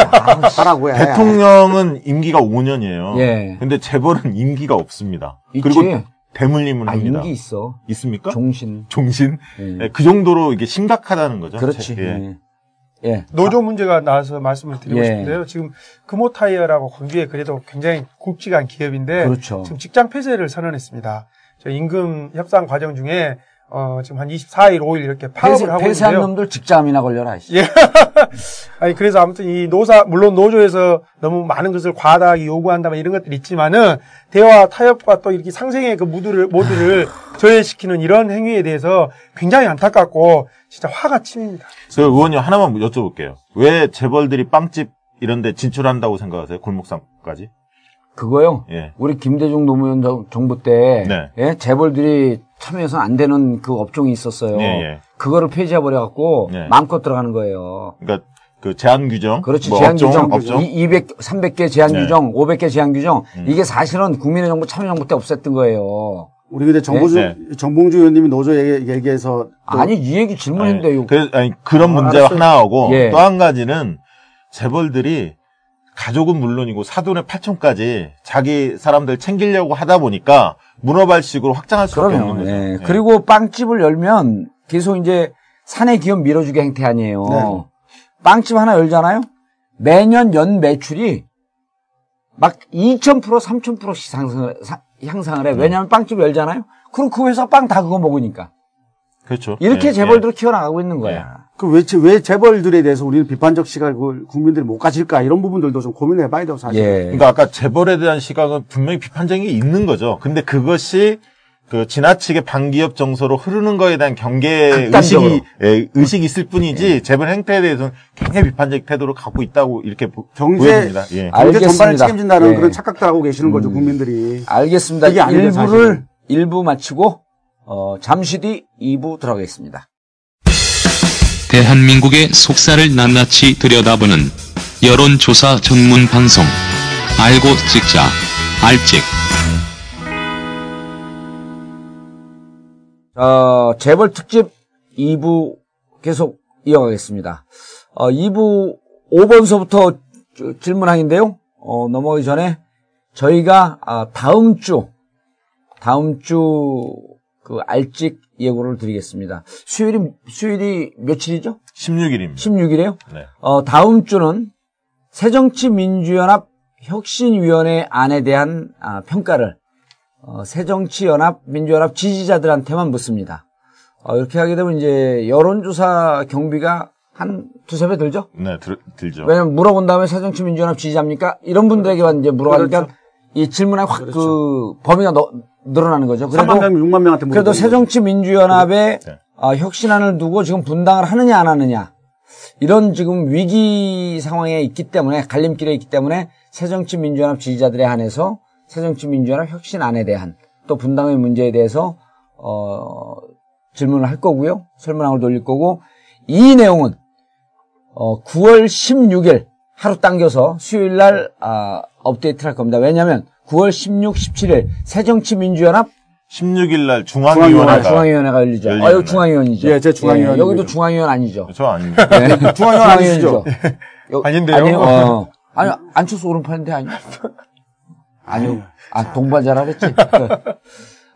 하라고 해. 대통령은 임기가 5년이에요. 예. 근데 재벌은 임기가 없습니다. 있지. 그리고 대물림을 아, 합니다. 인기 있어. 있습니까? 종신. 종신? 예. 예, 그 정도로 이게 심각하다는 거죠. 그렇지. 예. 예. 예. 노조 문제가 나와서 말씀을 드리고 예. 싶은데요. 지금 금호타이어라고 광주에 그래도 굉장히 굵직한 기업인데 그렇죠. 지금 직장 폐쇄를 선언했습니다. 저 임금 협상 과정 중에 어, 지금 한 24일, 5일 이렇게 파업을 폐쇄, 하고 폐쇄한 있는데요. 놈들 직장이나 걸려라. 이씨. 예. 아니 그래서 아무튼 이 노사 물론 노조에서 너무 많은 것을 과다하게 요구한다 뭐 이런 것들이 있지만은 대화 타협과 또 이렇게 상생의 그 무드를 모두를 저해시키는 이런 행위에 대해서 굉장히 안타깝고 진짜 화가 치밉니다. 저 의원님 하나만 여쭤볼게요. 왜 재벌들이 빵집 이런 데 진출한다고 생각하세요? 골목상까지? 그거요. 예. 우리 김대중 노무현 정- 정부 때 네. 예? 재벌들이 참여해서는 안 되는 그 업종이 있었어요. 예, 예. 그거를 폐지해 버려 갖고 네. 마음껏 들어가는 거예요. 그러니까 그 제한 규정, 그렇지 뭐 제한 업종, 규정, 업종. 이 200, 300개 제한 네. 음. 규정, 500개 제한 규정 이게 사실은 국민의 정부 참여정부 때 없앴던 거예요. 우리 근데 정보주, 네. 정봉주 의원님이 노조 얘기, 얘기해서 또 아니 이 얘기 질문인데 요 그, 아니, 그런 아, 문제가 알았어요. 하나 하고 예. 또한 가지는 재벌들이 가족은 물론이고 사돈의 팔촌까지 자기 사람들 챙기려고 하다 보니까 문어발식으로 확장할 수밖에 그러면 없는 거죠. 예. 예. 그리고 빵집을 열면 계속 이제 사내 기업 밀어주기 행태 아니에요. 네. 빵집 하나 열잖아요. 매년 연 매출이 막 2,000% 3,000%씩 상승을 사- 향상을 네. 해. 왜냐하면 빵집 열잖아요. 그럼 그 회사 빵 다 그거 먹으니까 그렇죠. 이렇게 예, 재벌들을 키워나가고 있는 거야. 그왜 왜 재벌들에 대해서 우리는 비판적 시각을 국민들이 못 가질까 이런 부분들도 좀 고민해 봐야 되고 사실. 예. 그러니까 아까 재벌에 대한 시각은 분명히 비판적인 게 있는 거죠. 근데 그것이 그 지나치게 반기업 정서로 흐르는 거에 대한 경계 극단적으로. 의식이 예, 의식이 있을 뿐이지 재벌 행태에 대해서는 굉장히 비판적 태도를 갖고 있다고 이렇게 보, 경제 보여집니다. 예. 아, 경제 전반을. 책임진다는 예. 그런 착각도 하고 계시는 거죠 국민들이. 알겠습니다. 아니죠, 일부를 사실은. 일부 마치고 어, 잠시 뒤 2부 들어가겠습니다. 대한민국의 속살을 낱낱이 들여다보는 여론조사 전문 방송 알고 찍자 알찍 어, 재벌 특집 2부 계속 이어가겠습니다. 어, 2부 5번서부터 질문항인데요. 어, 넘어가기 전에 저희가 아, 다음 주 다음 주 그 알직 예고를 드리겠습니다. 수요일이 수요일이 며칠이죠? 16일입니다. 16일이에요. 네. 어, 다음 주는 새정치민주연합 혁신위원회 안에 대한 아, 평가를 어, 새정치연합 민주연합 지지자들한테만 묻습니다. 어, 이렇게 하게 되면 이제 여론조사 경비가 한 두세 배 들죠? 네, 들, 들죠. 왜냐면 물어본 다음에 새정치민주연합 지지자입니까? 이런 분들에게만 이제 물어가니까 그렇죠. 이 질문에 확그 범위가 너- 늘어나는 거죠. 3만 명, 6만 명한테 그래도. 새정치민주연합의 네. 아, 혁신안을 두고 지금 분당을 하느냐 안 하느냐 이런 지금 위기 상황에 있기 때문에 갈림길에 있기 때문에 새정치민주연합 지지자들에 한해서 새정치민주연합 혁신안에 대한 또 분당의 문제에 대해서 어, 질문을 할 거고요 설문항을 돌릴 거고 이 내용은 어, 9월 16일 하루 당겨서 수요일 날 아, 업데이트를 할 겁니다. 왜냐하면 9월 16, 17일 새정치민주연합 16일 날 아, 중앙위원회가 중앙위원회가 열리죠. 열리는 아, 여기 날. 중앙위원이죠. 예, 제 중앙위원입니다. 여기도 중앙위원 아니죠. 저 아닙니다. 네. 중앙위원 아니시죠? 여- 아닌데요? 아니요. 어. 아니, 안철수 오른팔인데 아니요. 아니요. 아, 동반자라 그랬지.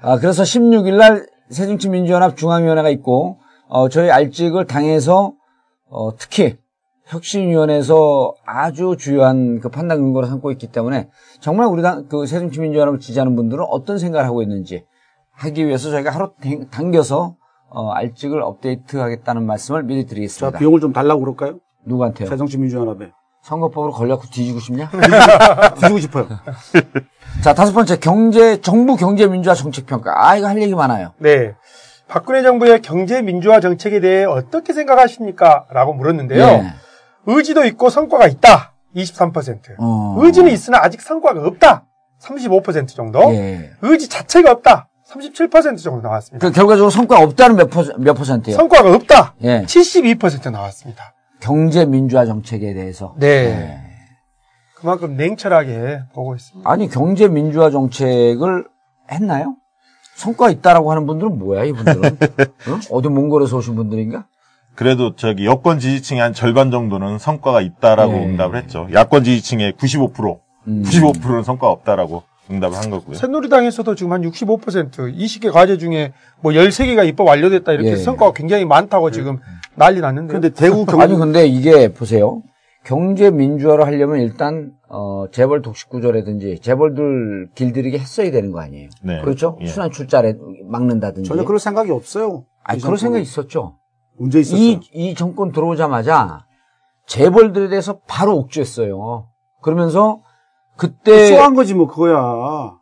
아, 그래서 16일 날 새정치민주연합 중앙위원회가 있고, 어, 저희 알직을 당해서, 어, 특히 혁신위원회에서 아주 주요한 그 판단 근거를 삼고 있기 때문에 정말 우리 당, 그 새정치민주연합을 지지하는 분들은 어떤 생각을 하고 있는지 하기 위해서 저희가 하루 당- 당겨서 어, 알직을 업데이트 하겠다는 말씀을 미리 자, 드리겠습니다. 비용을 좀 달라고 그럴까요? 누구한테요? 새정치민주연합에. 선거법으로 걸려고 뒤지고 싶냐? 뒤지고 싶어요. 자, 다섯 번째, 경제, 정부 경제 민주화 정책 평가. 아, 이거 할 얘기 많아요. 네. 박근혜 정부의 경제 민주화 정책에 대해 어떻게 생각하십니까? 라고 물었는데요. 예. 의지도 있고 성과가 있다. 23%. 어. 의지는 있으나 아직 성과가 없다. 35% 정도. 예. 의지 자체가 없다. 37% 정도 나왔습니다. 그 결과적으로 성과 없다는 몇, 퍼, 몇 퍼센트예요? 성과가 없다. 예. 72% 나왔습니다. 경제 민주화 정책에 대해서. 네. 그만큼 냉철하게 보고 있습니다. 아니, 경제 민주화 정책을 했나요? 성과 있다라고 하는 분들은 뭐야, 이분들은? 어? 어디 몽골에서 오신 분들인가? 그래도 저기 여권 지지층의 한 절반 정도는 성과가 있다라고 네. 응답을 했죠. 야권 지지층의 95%, 음. 95%는 성과가 없다라고 응답을 한 거고요. 새누리당에서도 지금 한 65% 20개 과제 중에 뭐 13개가 입법 완료됐다 이렇게 예. 성과가 굉장히 많다고 지금 난리 났는데. 근데 대구 경 아니, 근데 이게 보세요. 경제 민주화를 하려면 일단 어 재벌 독식 구조라든지 재벌들 길들이게 했어야 되는 거 아니에요. 네. 그렇죠? 예. 순환 출자를 막는다든지. 전혀 그럴 생각이 없어요. 아니, 이 그런. 생각이 있었죠. 문제 있었어요. 이, 이 정권 들어오자마자 재벌들에 대해서 바로 옥죄했어요. 그러면서 그때 쇼한 거지 뭐 그거야.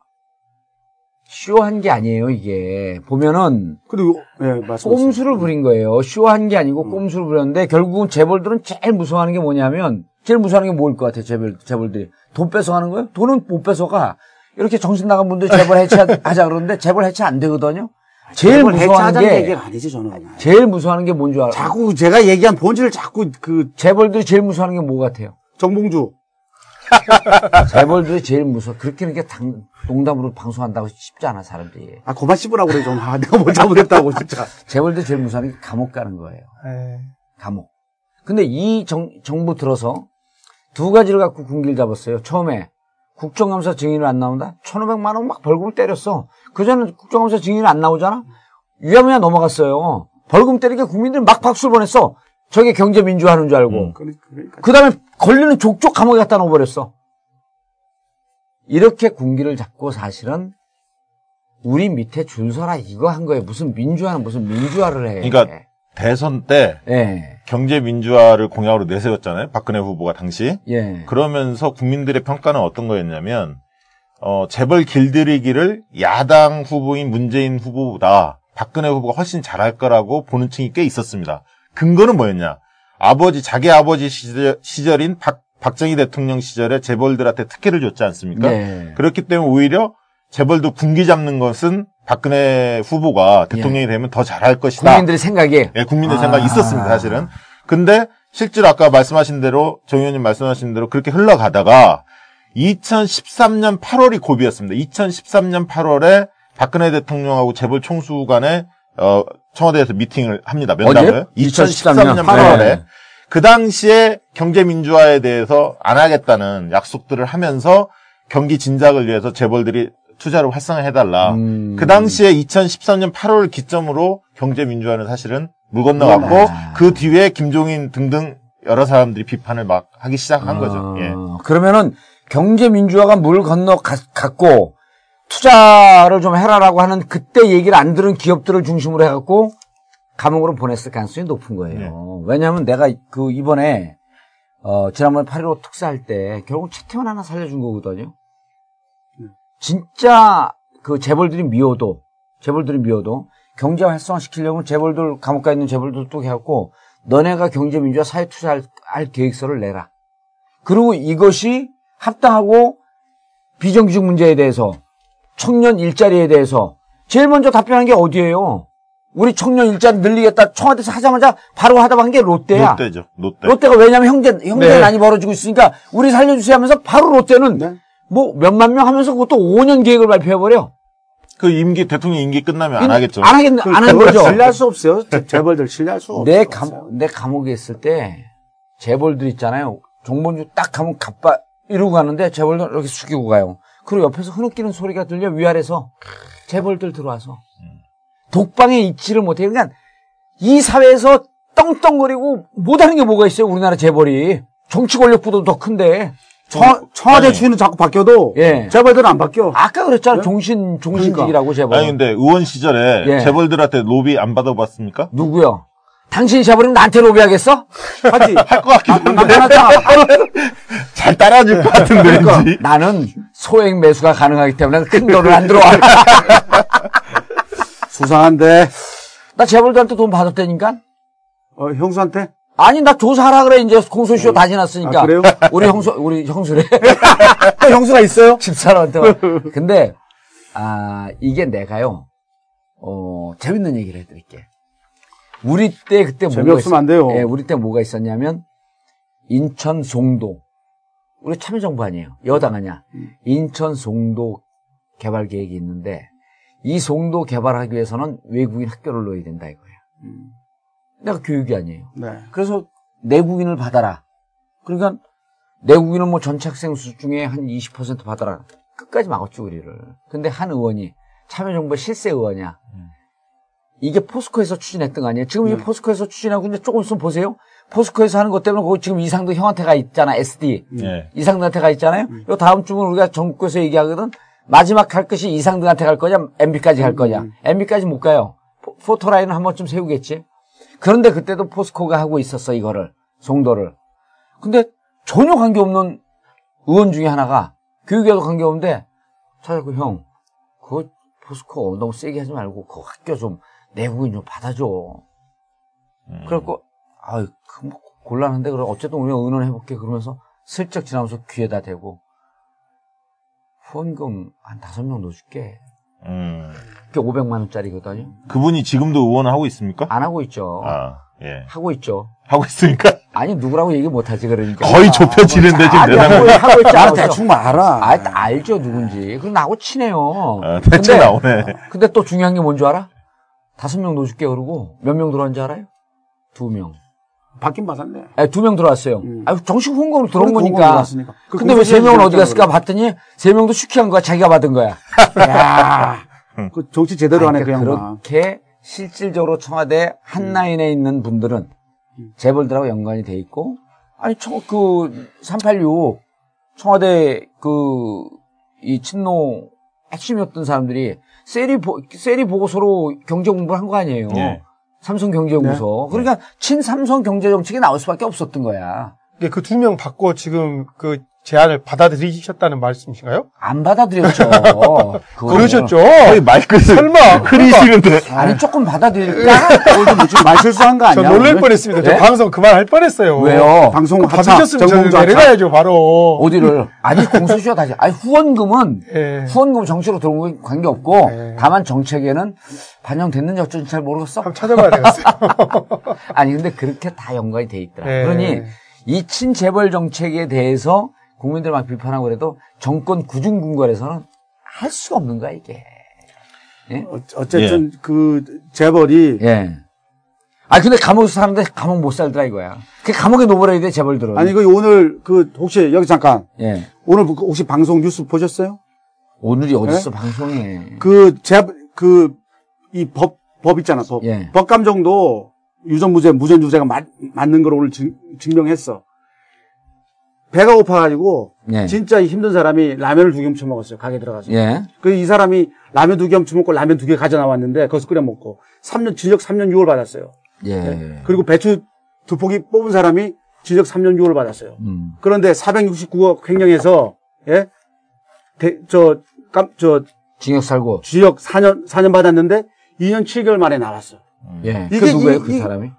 쇼한 게 아니에요, 이게. 보면은 그리고 예 말씀. 꼼수를 부린 거예요. 쇼한 게 아니고 꼼수를 부렸는데 결국은 재벌들은 제일 무서워하는 게 뭐냐면 제일 무서워하는 게 뭐일 것 같아요, 재벌, 재벌들이. 돈 뺏어가는 거예요? 돈은 못 뺏어가. 이렇게 정신 나간 분들 재벌 해체하자 그러는데 재벌 해체 안 되거든요. 제일 무서워하는 게 얘기가 아니지 저는. 제일 무서워하는 게 뭔 줄 알아? 자꾸 제가 얘기한 본질을 자꾸 그 재벌들이 제일 무서워하는 게 뭐 같아요? 정봉주 재벌들이 제일 무서워. 그렇게 이렇게 당, 농담으로 방송한다고 쉽지 않아, 사람들이. 아 그만 씹으라고 그래 좀. 아 내가 뭘 잘못했다고 진짜. 재벌들이 제일 무서워하는 게 감옥 가는 거예요. 예. 감옥. 근데 이 정, 정부 들어서 두 가지를 갖고 군기를 잡았어요. 처음에 국정감사 증인을 안 나온다? 1,500만 원 막 벌금을 때렸어. 그전에 국정감사 증인이 안 나오잖아? 유야무야 넘어갔어요. 벌금 때리게 국민들이 막 박수를 보냈어. 저게 경제민주화 하는 줄 알고. 음. 그러니까, 그러니까. 그 다음에 걸리는 족족 감옥에 갖다 놓아버렸어. 이렇게 군기를 잡고 사실은 우리 밑에 줄 서라 이거 한 거예요. 무슨 민주화는 무슨 민주화를 해. 그러니까 대선 때 예. 경제 민주화를 공약으로 내세웠잖아요. 박근혜 후보가 당시. 예. 그러면서 국민들의 평가는 어떤 거였냐면 어, 재벌 길들이기를 야당 후보인 문재인 후보보다 박근혜 후보가 훨씬 잘할 거라고 보는 층이 꽤 있었습니다. 근거는 뭐였냐? 아버지 자기 아버지 시절, 시절인 박, 박정희 대통령 시절에 재벌들한테 특혜를 줬지 않습니까? 네. 그렇기 때문에 오히려 재벌도 군기 잡는 것은 박근혜 후보가 대통령이 되면 더 잘할 것이다. 국민들의 생각이 예, 국민의 아. 생각이 있었습니다, 사실은. 근데 실제로 아까 말씀하신 대로 정 의원님 말씀하신 대로 그렇게 흘러가다가 2013년 8월이 고비였습니다. 2013년 8월에 박근혜 대통령하고 재벌 총수 간에 어, 청와대에서 미팅을 합니다. 면담을. 언제요? 2013년 2013년 8월에. 네. 그 당시에 경제 민주화에 대해서 안 하겠다는 약속들을 하면서 경기 진작을 위해서 재벌들이 투자를 활성화해달라. 음. 그 당시에 2013년 8월 기점으로 경제 민주화는 사실은 물 건너갔고 아. 그 뒤에 김종인 등등 여러 사람들이 비판을 막 하기 시작한 거죠. 어, 예. 그러면은 경제 민주화가 물 건너 가- 갔고 투자를 좀 해라라고 하는 그때 얘기를 안 들은 기업들을 중심으로 해갖고 감옥으로 보냈을 가능성이 높은 거예요. 네. 왜냐하면 내가 그 이번에 어, 지난번에 8.15 특사할 때 결국 최태원 하나 살려준 거거든요. 진짜 그 재벌들이 미워도 재벌들이 미워도 경제 활성화 시키려면 재벌들 감옥 가 있는 재벌들 또 해갖고 너네가 경제 민주화 사회 투자할 할 계획서를 내라. 그리고 이것이 합당하고 비정규직 문제에 대해서 청년 일자리에 대해서 제일 먼저 답변한 게 어디예요? 우리 청년 일자리 늘리겠다 청와대에서 하자마자 바로 하다 한게 롯데야. 롯데죠. 롯데. 롯데가 왜냐면 형제 형제 네. 난이 벌어지고 있으니까 우리 살려주세요 하면서 바로 롯데는 네. 뭐 몇만 명 하면서 그것도 5년 계획을 발표해 버려. 그 임기 대통령 임기 끝나면 안 하겠죠. 안 하겠 안 하는 거죠. 신뢰할 수 없어요. 재- 재벌들 신뢰할 수 없어요. 내 감, 내 감옥에 있을 때 재벌들 있잖아요. 정본주 딱 가면 갑바 이러고 가는데 재벌들 이렇게 숙이고 가요. 그리고 옆에서 흐느끼는 소리가 들려 위아래서 재벌들 들어와서 독방에 있지를 못해. 그러니까 이 사회에서 떵떵거리고 못하는 게 뭐가 있어요? 우리나라 재벌이 정치 권력보다 더 큰데. 청, 청와대. 주인은 자꾸 바뀌어도 예. 재벌들은 안 바뀌어. 아까 그랬잖아. 종신 종신직이라고 재벌. 아니 근데 의원 시절에 예. 재벌들한테 로비 안 받아봤습니까? 누구요? 당신이 재벌이면 나한테 로비하겠어? 하지. 할 것 같기도 한데 나타났잖아. 잘 따라줄 것 같은데 그러니까 왠지. 나는 소액 매수가 가능하기 때문에 큰 돈을 안 들어와. 수상한데. 나 재벌들한테 돈 받았다니까? 어, 형수한테? 아니, 나 조사하라 그래. 이제 공소시효 다 지났으니까. 아, 그래요? 우리 형수, 우리 형수래. 또 형수가 있어요? 집사람한테. 근데, 아, 이게 내가요, 어, 재밌는 얘기를 해드릴게. 우리 때 그때 뭐가 재미없으면 안 돼요. 예, 우리 때 뭐가 있었냐면, 인천 송도. 우리 참여정부 아니에요. 여당 아니야. 음. 인천 송도 개발 계획이 있는데, 이 송도 개발하기 위해서는 외국인 학교를 넣어야 된다 이거야. 음. 내가 교육이 아니에요. 네. 그래서 내국인을 받아라. 그러니까 내국인은 뭐 전체 학생 수 중에 한 20% 받아라. 끝까지 막았죠 우리를. 근데 한 의원이 참여정부 실세 의원이야. 이게 포스코에서 추진했던 거 아니에요? 지금 이 포스코에서 추진하고 근데 조금 있으면 보세요. 포스코에서 하는 것 때문에 거기 지금 이상도 형한테 가 있잖아, SD. 예. 이상도한테 가 있잖아요. 요 다음 주면 우리가 전국에서 얘기하거든. 마지막 할 것이 이상등한테 갈 거냐, MB까지 갈 거냐. MB까지 못 가요. 포- 포토라인을 한 번쯤 세우겠지. 그런데 그때도 포스코가 하고 있었어, 이거를. 송도를. 근데 전혀 관계없는 의원 중에 하나가 교육에도 관계없는데 찾아고 형, 그거 포스코 너무 세게 하지 말고 그거 학교 좀 내국인 좀 받아줘. 음. 그래갖고 아유 그 뭐, 곤란한데 그래 어쨌든 우리가 의논해볼게 그러면서 슬쩍 지나면서 귀에다 대고 후원금 한 다섯 명 넣어줄게. 음. 그게 500만 원짜리거든요. 그분이 지금도 의원을 하고 있습니까? 안 하고 있죠. 아, 예. 하고 있죠. 하고 있으니까 아니 누구라고 얘기 못하지 그러니까. 거의 좁혀지는데 지금 아니, 내가 하고, 하고 있지 나 않았어. 대충 알아. 아, 알죠 누군지. 그럼 나하고 친해요. 아, 대체 근데- 나오네. 근데 또 중요한 게 뭔지 알아? 다섯 명 넣어줄게 그러고 몇 명 들어왔는지 알아요? 두 명. 받긴 받았네. 두 명 들어왔어요. 음. 아, 정식 후원금으로 들어온 거니까. 들어왔으니까. 그 근데 왜 세 명은 어디 갔을까 봤더니 세 명도 슈키한 거야. 자기가 받은 거야. 야, 그 정치 제대로 하네 그 그러니까 양반. 그렇게 실질적으로 청와대 한 라인에 있는 분들은 재벌들하고 연관이 돼 있고 아니 청, 그, 386 청와대 그, 이 친노 핵심이었던 사람들이 세리, 보, 세리 보고서로 경제 공부를 한 거 아니에요. 예. 삼성 경제연구소. 그러니까 친삼성 경제 정책이 나올 수밖에 없었던 거야. 그 두명 받고 지금 그 제안을 받아들이셨다는 말씀이신가요? 안 받아들였죠. 그러셨죠? 거의 말끝을 설마. 흐리시는데. 아니 조금 받아들일까? 뭐 지금 말 실수한 거저 아니야? 놀랄 오늘? 뻔했습니다. 네? 저 방송 그만할 뻔했어요. 왜요? 방송 하차, 받으셨으면 하차. 내려가야죠, 바로. 어디를? 아니 공소시효 다시. 아니 후원금은 예. 후원금 정치로 들어온 건 관계 없고 네. 다만 정책에는 반영됐는지 어쩐지 잘 모르겠어. 한번 찾아봐야 되겠어요. 아니 근데 그렇게 다 연관이 돼 있더라. 네. 그러니 이 친재벌 정책에 대해서 국민들 막 비판하고 그래도 정권 구중군궐에서는 할 수가 없는 거야 이게. 어- 어쨌든 그 재벌이 예. 아 근데 감옥에서 사는데 감옥 못 살더라 이거야. 그 감옥에 놓으라 돼 재벌들은. 아니 그 오늘 그 혹시 여기 잠깐 예. 오늘 그 혹시 방송 뉴스 보셨어요? 오늘이 네? 어딨어 방송에. 그 재 그 이 법 법 있잖아 법 예. 법감정도 유전무죄 무전유죄가 맞, 맞는 걸 오늘 증, 증명했어. 배가 고파가지고 예. 진짜 힘든 사람이 라면을 두겸 처먹었어요 가게 들어가서. 예. 그이 사람이 라면 두겸 처먹고 라면 두 개 가져 나왔는데 거기서 끓여 먹고 3년 징역 3년 6월 받았어요. 예. 그리고 배추 두 포기 뽑은 사람이 징역 3년 6월 받았어요. 음. 그런데 469억 횡령해서 예? 대, 저, 깜, 저, 징역 살고. 징역 4년, 4년 받았는데 2년 7개월 만에 나왔어. 예. 이게 그 누구예요 이- 그 이- 사람이?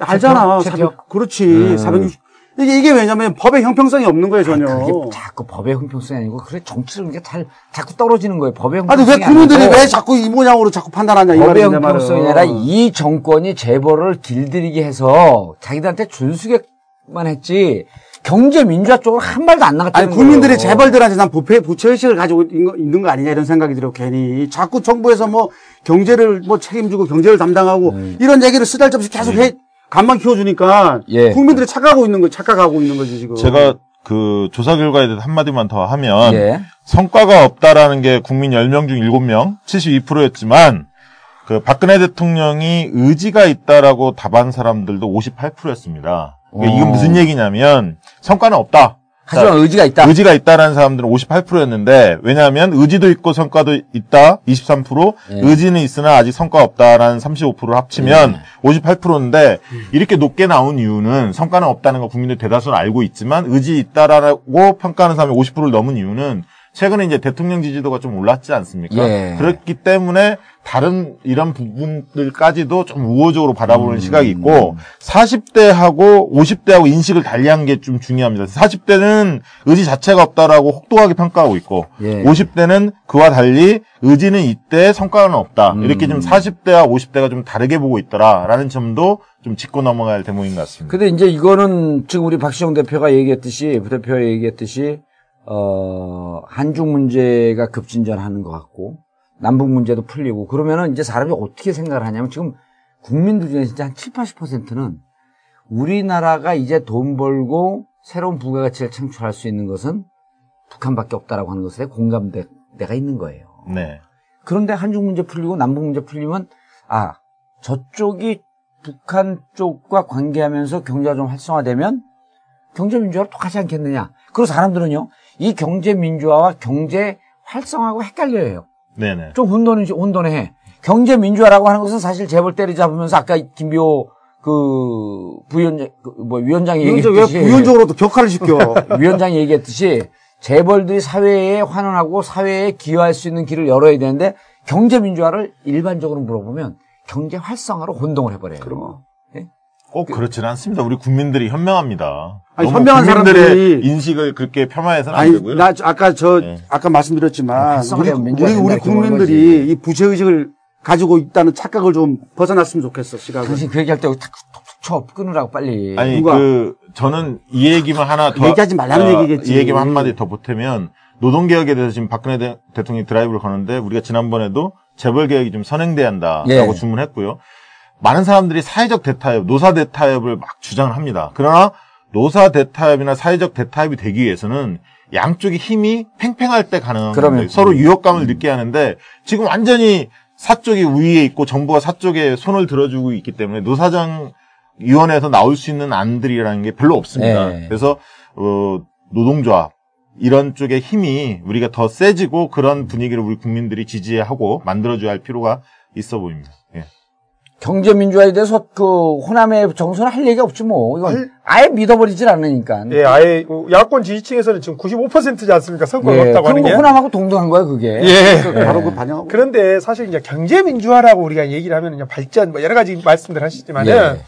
알잖아. 채평? 400, 그렇지. 음. 460. 이게, 이게 왜냐면 법의 형평성이 없는 거예요, 전혀. 아니, 그게 자꾸 법의 형평성이 아니고 그래 정치를 그게 잘 자꾸 떨어지는 거예요. 법의 아니, 형평성이 왜 국민들이 왜 자꾸 이 모양으로 자꾸 판단하냐, 이 법의 말이야, 내 말은. 형평성이 아니라 이 정권이 재벌을 길들이게 해서 자기들한테 준수객만 했지 경제 민주화 쪽으로 한 발도 안 나갔다는 아니, 국민들이. 재벌들한테 난 부패, 부채의식을 가지고 있는 거, 있는 거 아니냐, 이런 생각이 들어, 괜히. 자꾸 정부에서 뭐, 경제를 뭐 책임지고 경제를 담당하고, 이런 얘기를 쓰달없이 계속 해, 간만 키워주니까, 예. 국민들이 착각하고 있는 거, 착각하고 있는 거지, 지금. 제가 그 조사 결과에 대해서 한마디만 더 하면 예. 성과가 없다라는 게 국민 10명 중 7명, 72%였지만 그 박근혜 대통령이 의지가 있다라고 답한 사람들도 58%였습니다. 그러니까 이건 어. 무슨 얘기냐면 성과는 없다. 하지만 의지가 있다. 의지가 있다라는 사람들은 58%였는데 왜냐하면 의지도 있고 성과도 있다 23% 예. 의지는 있으나 아직 성과 없다라는 35%를 합치면 예. 58%인데 이렇게 높게 나온 이유는 성과는 없다는 거 국민들 대다수는 알고 있지만 의지 있다라고 평가하는 사람이 50%를 넘은 이유는 최근에 이제 대통령 지지도가 좀 올랐지 않습니까? 예. 그렇기 때문에 다른 이런 부분들까지도 좀 우호적으로 바라보는 음. 시각이 있고 40대하고 50대하고 인식을 달리한 게 좀 중요합니다. 40대는 의지 자체가 없다라고 혹독하게 평가하고 있고 예. 50대는 그와 달리 의지는 있대 성과는 없다. 음. 이렇게 좀 40대와 50대가 좀 다르게 보고 있더라라는 점도 좀 짚고 넘어가야 할 대목인 것 같습니다. 근데 이제 이거는 지금 우리 박시영 대표가 얘기했듯이 부대표가 얘기했듯이 어 한중 문제가 급진전하는 것 같고 남북 문제도 풀리고 그러면은 이제 사람이 어떻게 생각을 하냐면 지금 국민들 중에 진짜 한 7, 80%는 우리나라가 이제 돈 벌고 새로운 부가가치를 창출할 수 있는 것은 북한밖에 없다라고 하는 것에 공감대가 있는 거예요. 네. 그런데 한중 문제 풀리고 남북 문제 풀리면 아 저쪽이 북한 쪽과 관계하면서 경제가 좀 활성화되면 경제 민주화로 똑같지 않겠느냐. 그리고 사람들은요, 이 경제 민주화와 경제 활성화하고 헷갈려요. 네네. 좀 혼돈이, 혼돈해. 경제 민주화라고 하는 것은 사실 재벌 때리잡으면서 아까 김비호 그 부위원장, 그뭐 위원장이 왜 얘기했듯이. 부연적으로도 격화를 시켜? 위원장이 얘기했듯이 재벌들이 사회에 환원하고 사회에 기여할 수 있는 길을 열어야 되는데 경제 민주화를 일반적으로 물어보면 경제 활성화로 혼동을 해버려요. 예? 꼭 그렇지는 않습니다. 우리 국민들이 현명합니다. 아니, 국민들의 사람들이- 인식을 그렇게 폄하해서는 안 아니, 되고요. 나 아까 저 네. 아까 말씀드렸지만 우리 민주화 우리, 우리 보는 국민들이 이 부채 의식을 가지고 있다는 착각을 좀 벗어났으면 좋겠어 시각을. 당신 그 얘기할 때 탁, 툭툭 쳐 끊으라고 빨리. 아니 누가? 그 저는 이 얘기만 하나 더 얘기하지 말라는 얘기겠지. 이 얘기만 한 마디 더 보태면 노동 개혁에 대해서 지금 박근혜 대, 통령이 드라이브를 거는데 우리가 지난번에도 재벌 개혁이 좀 선행돼야 한다라고 예. 주문했고요. 많은 사람들이 사회적 대타협, 노사 대타협을 막 주장을 합니다. 그러나 노사 대타협이나 사회적 대타협이 되기 위해서는 양쪽의 힘이 팽팽할 때 가능한 겁니다. 서로 유혹감을 느끼게 하는데 지금 완전히 사쪽이 우위에 있고 정부가 사쪽에 손을 들어주고 있기 때문에 노사장 위원회에서 나올 수 있는 안들이라는 게 별로 없습니다. 네. 그래서 어, 노동조합 이런 쪽의 힘이 우리가 더 세지고 그런 분위기를 우리 국민들이 지지하고 만들어줘야 할 필요가 있어 보입니다. 예. 경제 민주화에 대해서 그 호남의 정서는 할 얘기가 없지 뭐. 이건 아예 믿어버리질 않으니까. 예, 아예 어, 야권 지지층에서는 지금 95%지 않습니까? 성과가 예, 없다고 하는 게. 호남하고 동등한 거야 그게. 예. 바로 그 반영하고. 그런데 사실 이제 경제 민주화라고 우리가 얘기를 하면 이제 발전 뭐 여러 가지 말씀들 하시지만은 예.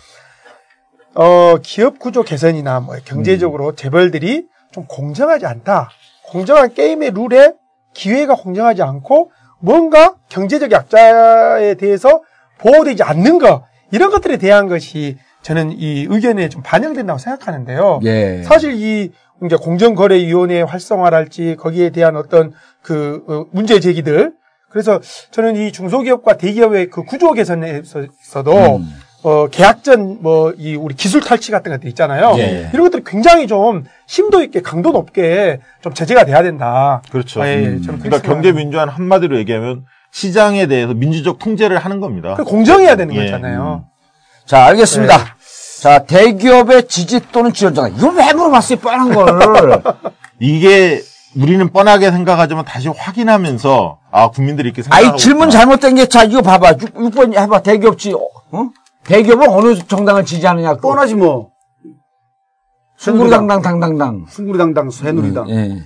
어 기업 구조 개선이나 뭐 경제적으로 재벌들이 좀 공정하지 않다. 공정한 게임의 룰에 기회가 공정하지 않고 뭔가 경제적 약자에 대해서 보호되지 않는 것 이런 것들에 대한 것이 저는 이 의견에 좀 반영된다고 생각하는데요. 예. 사실 이 이제 공정거래위원회 활성화랄지 거기에 대한 어떤 그 어, 문제 제기들 그래서 저는 이 중소기업과 대기업의 그 구조 개선에서도 음. 어 계약전 뭐 이 우리 기술 탈취 같은 것들 있잖아요. 예. 이런 것들이 굉장히 좀 심도 있게 강도 높게 좀 제재가 돼야 된다. 그렇죠. 아, 예, 예. 음. 그러니까 경제. 민주화는 한마디로 얘기하면 시장에 대해서 민주적 통제를 하는 겁니다. 그 공정해야 되는 예. 거잖아요. 자, 알겠습니다. 네. 자, 대기업의 지지 또는 지원자가 이걸 왜 물어봤어요? 뻔한 걸. 이게 우리는 뻔하게 생각하지만 다시 확인하면서 아 국민들이 이렇게 생각하고 아이 질문 있구나. 잘못된 게 자 이거 봐봐 6, 번 해봐 대기업 지 어? 대기업은 어느 정당을 지지하느냐. 뻔하지 뭐. 승구당당 당당당 승구리당당, 새누리당. 예.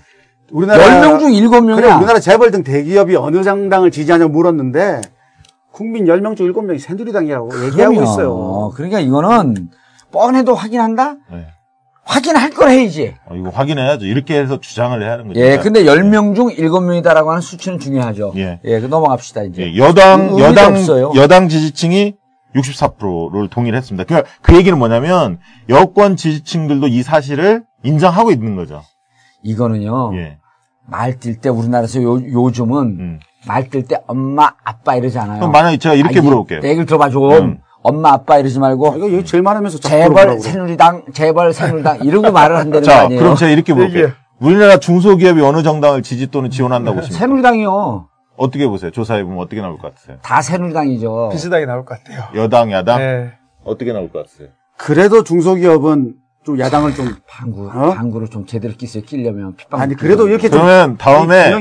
우리나라 10명 중 7명이야 그래 우리나라 재벌 등 대기업이 어느 정당을 지지하냐고 물었는데 국민 10명 중 7명이 새누리당이라고 얘기하고 있어요. 그러니까 이거는 뻔해도 확인한다? 네. 확인할 걸 해야지. 어, 이거 확인해야죠. 이렇게 해서 주장을 해야 하는 거죠. 예, 근데 10명 중 7명이다라고 하는 수치는 중요하죠. 예. 예, 그 넘어갑시다, 이제. 예, 여당 여당 없어요. 여당 지지층이 64%를 동의를 했습니다. 그러니까 그 얘기는 뭐냐면 여권 지지층들도 이 사실을 인정하고 있는 거죠. 이거는요, 예. 말뛸 때 우리나라에서 요, 요즘은 음. 말뛸 때 엄마, 아빠 이러잖아요. 그럼 만약에 제가 이렇게 아, 이- 물어볼게요. 내 얘기를 들어봐 좀. 음. 엄마, 아빠 이러지 말고 이거 얘기 제일 자꾸 재벌. 새누리당, 재벌 새누리당 이러고 말을 한다는 거 자, 아니에요? 그럼 제가 이렇게 물어볼게요. 얘기해. 우리나라 중소기업이 어느 정당을 지지 또는 지원한다고 보십니까? 새누리당이요. 어떻게 보세요? 조사해 보면 어떻게 나올 것 같으세요? 다 새누리당이죠. 비슷하게 나올 것 같아요. 여당, 야당 네. 어떻게 나올 것 같으세요? 그래도 중소기업은 좀 야당을 좀 방구, 어? 방구를 좀 제대로 끼서 끼려면 핏방. 아니 그래도 이렇게 좀 그러면 다음에.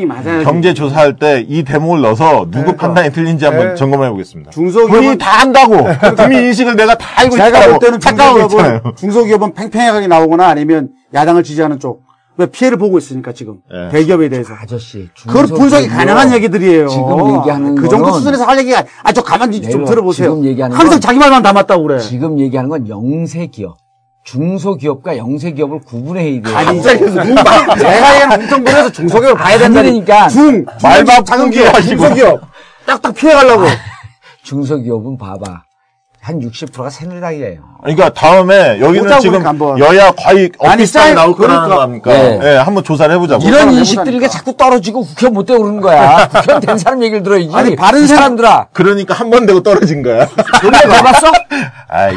경제 조사할 때 이 대목을 넣어서 누구 그러니까. 판단이 틀린지 한번 네. 점검해 보겠습니다. 중소기업은- 본인이 다 한다고 국민 인식을 내가 다 알고 제가 볼 있다고 때는 착각하고 있잖아요. 중소기업은, 중소기업은 팽팽하게 나오거나 아니면 야당을 지지하는 쪽. 왜 피해를 보고 있으니까 지금 예. 대기업에 대해서. 아저씨. 그걸 분석이. 가능한 얘기들이에요. 지금 얘기하는 그 정도 거는 수준에서 할 얘기가 아저 가만히 좀 들어보세요. 지금 얘기하는 항상 건 자기 말만 담았다고 그래. 지금 얘기하는 건 영세 기업. 중소기업과 영세기업을 구분해야 돼요. 아니 내가 얘기하는 공통분에서 중소기업을 봐야 된다니까. 중말말 작은 기업. 중소기업 딱딱 피해가려고. 중소기업은 봐봐. 한 60%가 새누리당이에요. 그러니까 다음에 여기는 지금 그러니까 한번. 여야 과익 사이- 나올 거라는 그러니까. 거 아닙니까? 네. 예, 한번 조사를 해보자고. 이런. 인식들이 자꾸 떨어지고 국회 못 그러는 거야. 국회의원 된 사람 얘기를 들어야지. 아니, 바른 사람- 사람들아. 그러니까 한 번 되고 떨어진 거야. 논리 해봤어? 아이,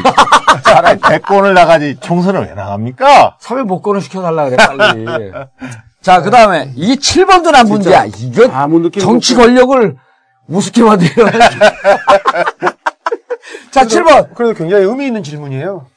차라리 대권을 나가지 총선을 왜 나갑니까? 사회 복권을 시켜달라 그래, 빨리. 자, 그 다음에, 이 7번도 난 문제야. 이거 정치. 권력을 우습게 만들어. 자, 7번. 그래도 굉장히 의미 있는 질문이에요.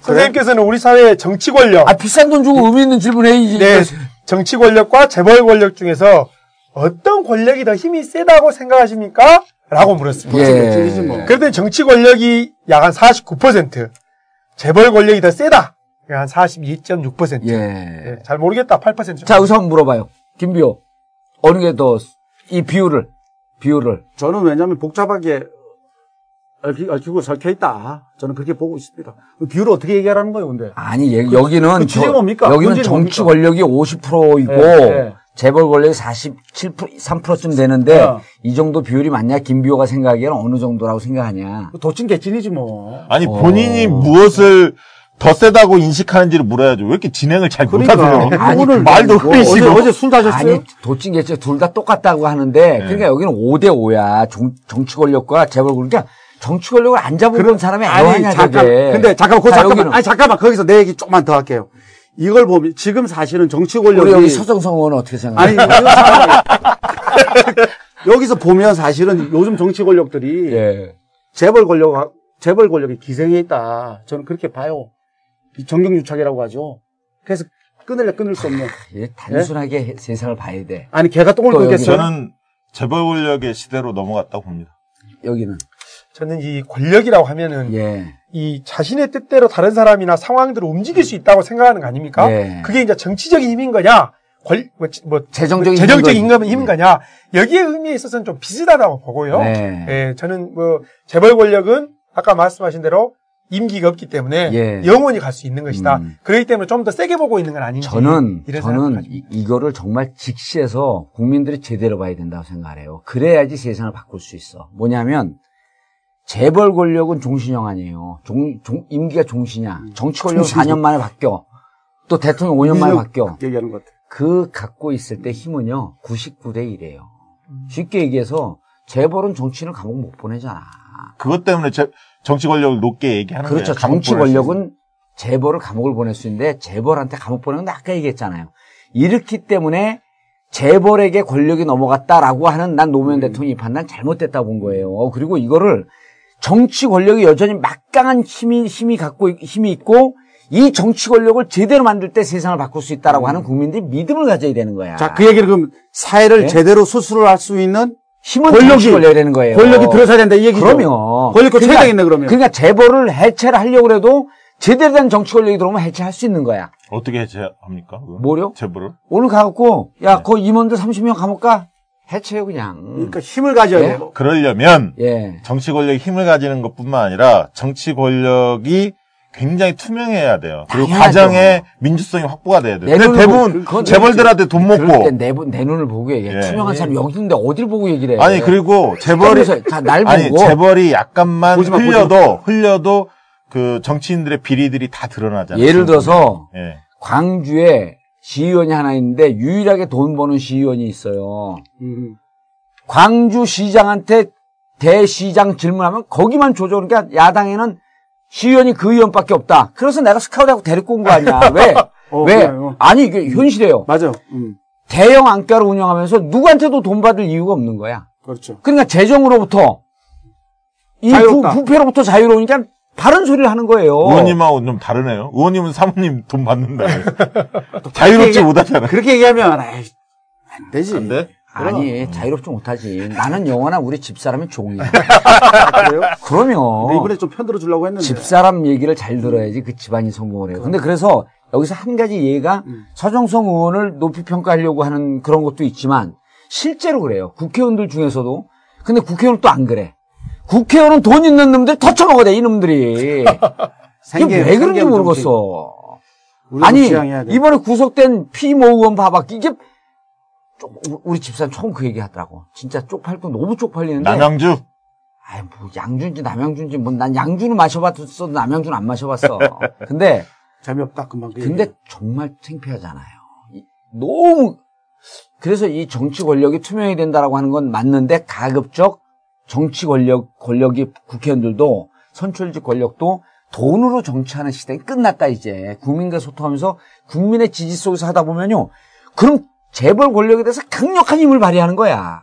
선생님께서는 우리 사회의 정치 권력, 아, 비싼 돈 주고 의미 있는 질문 해야지. 네, 정치 권력과 재벌 권력 중에서 어떤 권력이 더 힘이 세다고 생각하십니까? 라고 물었습니다. 예. 찔리지 뭐. 그랬더니 정치 권력이 약 한 49%, 재벌 권력이 더 세다. 약한 42.6%. 예. 예, 잘 모르겠다. 8% 정도. 자, 한번 물어봐요. 김비호. 어느 게 더, 이 비율을, 비율을. 저는 왜냐하면 복잡하게 얽히, 얽히고 설켜 있다. 저는 그렇게 보고 있습니다. 그 비율을 어떻게 얘기하라는 거예요, 근데? 아니, 얘- 여기는. 그 취지가 뭡니까? 여기는 정치 뭡니까? 권력이 50%이고, 예, 예. 재벌 권력이 47%, 3%쯤 되는데, 어. 이 정도 비율이 맞냐? 김비호가 생각하기에는 어느 정도라고 생각하냐? 도찐 개찐이지 뭐. 아니 어. 본인이 무엇을 더 세다고 인식하는지를 물어야죠. 왜 이렇게 진행을 잘 그러니까. 못하세요? 아니, 오늘 말도 흐리시고. 어제, 어제 술 다셨어요? 아니, 도찐개째 둘 다 똑같다고 하는데, 그러니까 여기는 5대5야. 정치 권력과 재벌 권력. 그러니까 정치 권력을 안 잡아본 사람이 아니, 잠깐. 저게. 근데 잠깐만, 그 자, 잠깐만. 아니, 잠깐만. 거기서 내 얘기 조금만 더 할게요. 이걸 보면, 지금 사실은 정치 권력이. 우리 여기 서정성 의원은 어떻게 생각해요? 여기서 보면 사실은 요즘 정치 권력들이 예. 재벌 권력, 재벌 권력이 기생해 있다. 저는 그렇게 봐요. 이 정경유착이라고 하죠. 그래서 끊을래 끊을 수 없는. 예, 단순하게 세상을 봐야 돼. 아니, 개가 똥을 끊겠어요? 저는 재벌 권력의 시대로 넘어갔다고 봅니다. 여기는. 저는 이 권력이라고 하면은 예. 이 자신의 뜻대로 다른 사람이나 상황들을 움직일 수 있다고 생각하는 거 아닙니까? 예. 그게 이제 정치적인 힘인 거냐, 권, 뭐, 뭐 재정적인 재정적인 거지. 힘인 거냐, 여기에 의미에 있어서는 좀 비슷하다고 보고요. 네. 예, 저는 뭐 재벌 권력은 아까 말씀하신 대로 임기가 없기 때문에 예. 영원히 갈 수 있는 것이다. 음. 그렇기 때문에 좀 더 세게 보고 있는 건 아닌지. 저는, 저는 이, 이거를 정말 직시해서 국민들이 제대로 봐야 된다고 생각해요. 그래야지 세상을 바꿀 수 있어. 뭐냐면, 재벌 권력은 종신형 아니에요. 종, 종- 임기가 종신이야. 정치 권력은 4년 만에 바뀌어. 또 대통령 5년 만에 바뀌어. 얘기하는 것 같아. 그 갖고 있을 때 힘은요, 99대 1이에요. 쉽게 얘기해서, 재벌은 정치인을 감옥 못 보내잖아. 그것 때문에 제- 정치 권력을 높게 얘기하는 그렇죠. 거예요. 감옥 정치. 권력은 재벌을 감옥을 보낼 수 있는데 재벌한테 감옥 보내는 건 아까 얘기했잖아요. 이렇기 때문에 재벌에게 권력이 넘어갔다라고 하는 난 노무현 대통령이 이 판단 잘못됐다고 본 거예요. 그리고 이거를 정치 권력이 여전히 막강한 힘이 힘이 갖고 있- 힘이 있고 이 정치 권력을 제대로 만들 때 세상을 바꿀 수 있다라고 하는 국민들이 믿음을 가져야 되는 거야. 자, 그 얘기를 그럼 사회를 네? 제대로 수술을 할 수 있는 힘은 권력이- 권력이 되는 거예요. 권력이 들어서야 된다 이 얘기죠. 그럼요. 권력도 최대겠네 그러면. 그러니까 재벌을 해체를 하려고 해도 제대로 된 정치 권력이 들어오면 해체할 수 있는 거야. 어떻게 해체합니까? 뭐요? 재벌을? 오늘 가갖고 네. 야, 그 임원들 30명 감옥 가? 해체요 그냥. 그러니까 힘을 가져야 예? 돼요. 그러려면 예. 정치 권력이 힘을 가지는 것뿐만 아니라 정치 권력이 굉장히 투명해야 돼요. 그리고 당연하죠. 과정에 민주성이 확보가 돼야 돼요. 내 근데 대부분 보- 그건 재벌들한테 돈 먹고 때 내, 내 눈을 보고 얘기해. 예. 투명한 사람 여기 있는데 어딜 보고 얘기를 해. 아니 그리고 재벌이 날 아니 보고 재벌이 약간만 보지 마, 보지 흘려도 흘려도 그 정치인들의 비리들이 다 드러나잖아요. 예를 들어서 예. 광주에 시의원이 하나 있는데 유일하게 돈 버는 시의원이 있어요. 음. 광주 시장한테 대시장 질문하면 거기만 조져. 그러니까 야당에는 시의원이 그 의원밖에 없다. 그래서 내가 스카우트하고 데리고 온 거 아니야. 왜? 어, 왜? 그래요. 아니 이게 현실이에요. 맞아요. 음. 대형 안가를 운영하면서 누구한테도 돈 받을 이유가 없는 거야. 그렇죠. 그러니까 재정으로부터 이 부. 부패로부터 자유로우니까 바른 소리를 하는 거예요. 의원님하고 좀 다르네요. 의원님은 사모님 돈 받는다. 자유롭지 못하잖아요. 그렇게 얘기하면 아이, 안 되지. 근데 아니 자유롭지 못하지. 나는 영원한 우리 집사람이 종이야. 아, 그래요? 그러면 이번에 좀 편들어 주려고 했는데. 집사람 얘기를 잘 들어야지 그 집안이 성공을 해요. 근데 그래서 여기서 한 가지 예가 음. 서정성 의원을 높이 평가하려고 하는 그런 것도 있지만 실제로 그래요. 국회의원들 중에서도. 근데 국회의원은 또안 그래. 국회의원은 돈 있는 놈들 더 처먹어대, 이놈들이. 이게 왜 그런지 모르겠어. 아니, 돼. 이번에 구속된 피모 의원 봐봐. 이게, 쪽- 우리 집사람 처음 그 얘기 하더라고. 진짜 쪽팔고 너무 쪽팔리는데. 남양주 아이, 뭐, 양주인지 남양주인지, 뭐, 난 양주는 마셔봤어도 남양주는 안 마셔봤어. 근데, 재미없다 금방. 그 근데 얘기. 정말 창피하잖아요. 이- 너무, 그래서 이 정치 권력이 투명해야 된다라고 하는 건 맞는데, 가급적 정치 권력, 권력이 국회의원들도, 선출직 권력도 돈으로 정치하는 시대가 끝났다, 이제. 국민과 소통하면서 국민의 지지 속에서 하다 보면요. 그럼 재벌 권력에 대해서 강력한 힘을 발휘하는 거야.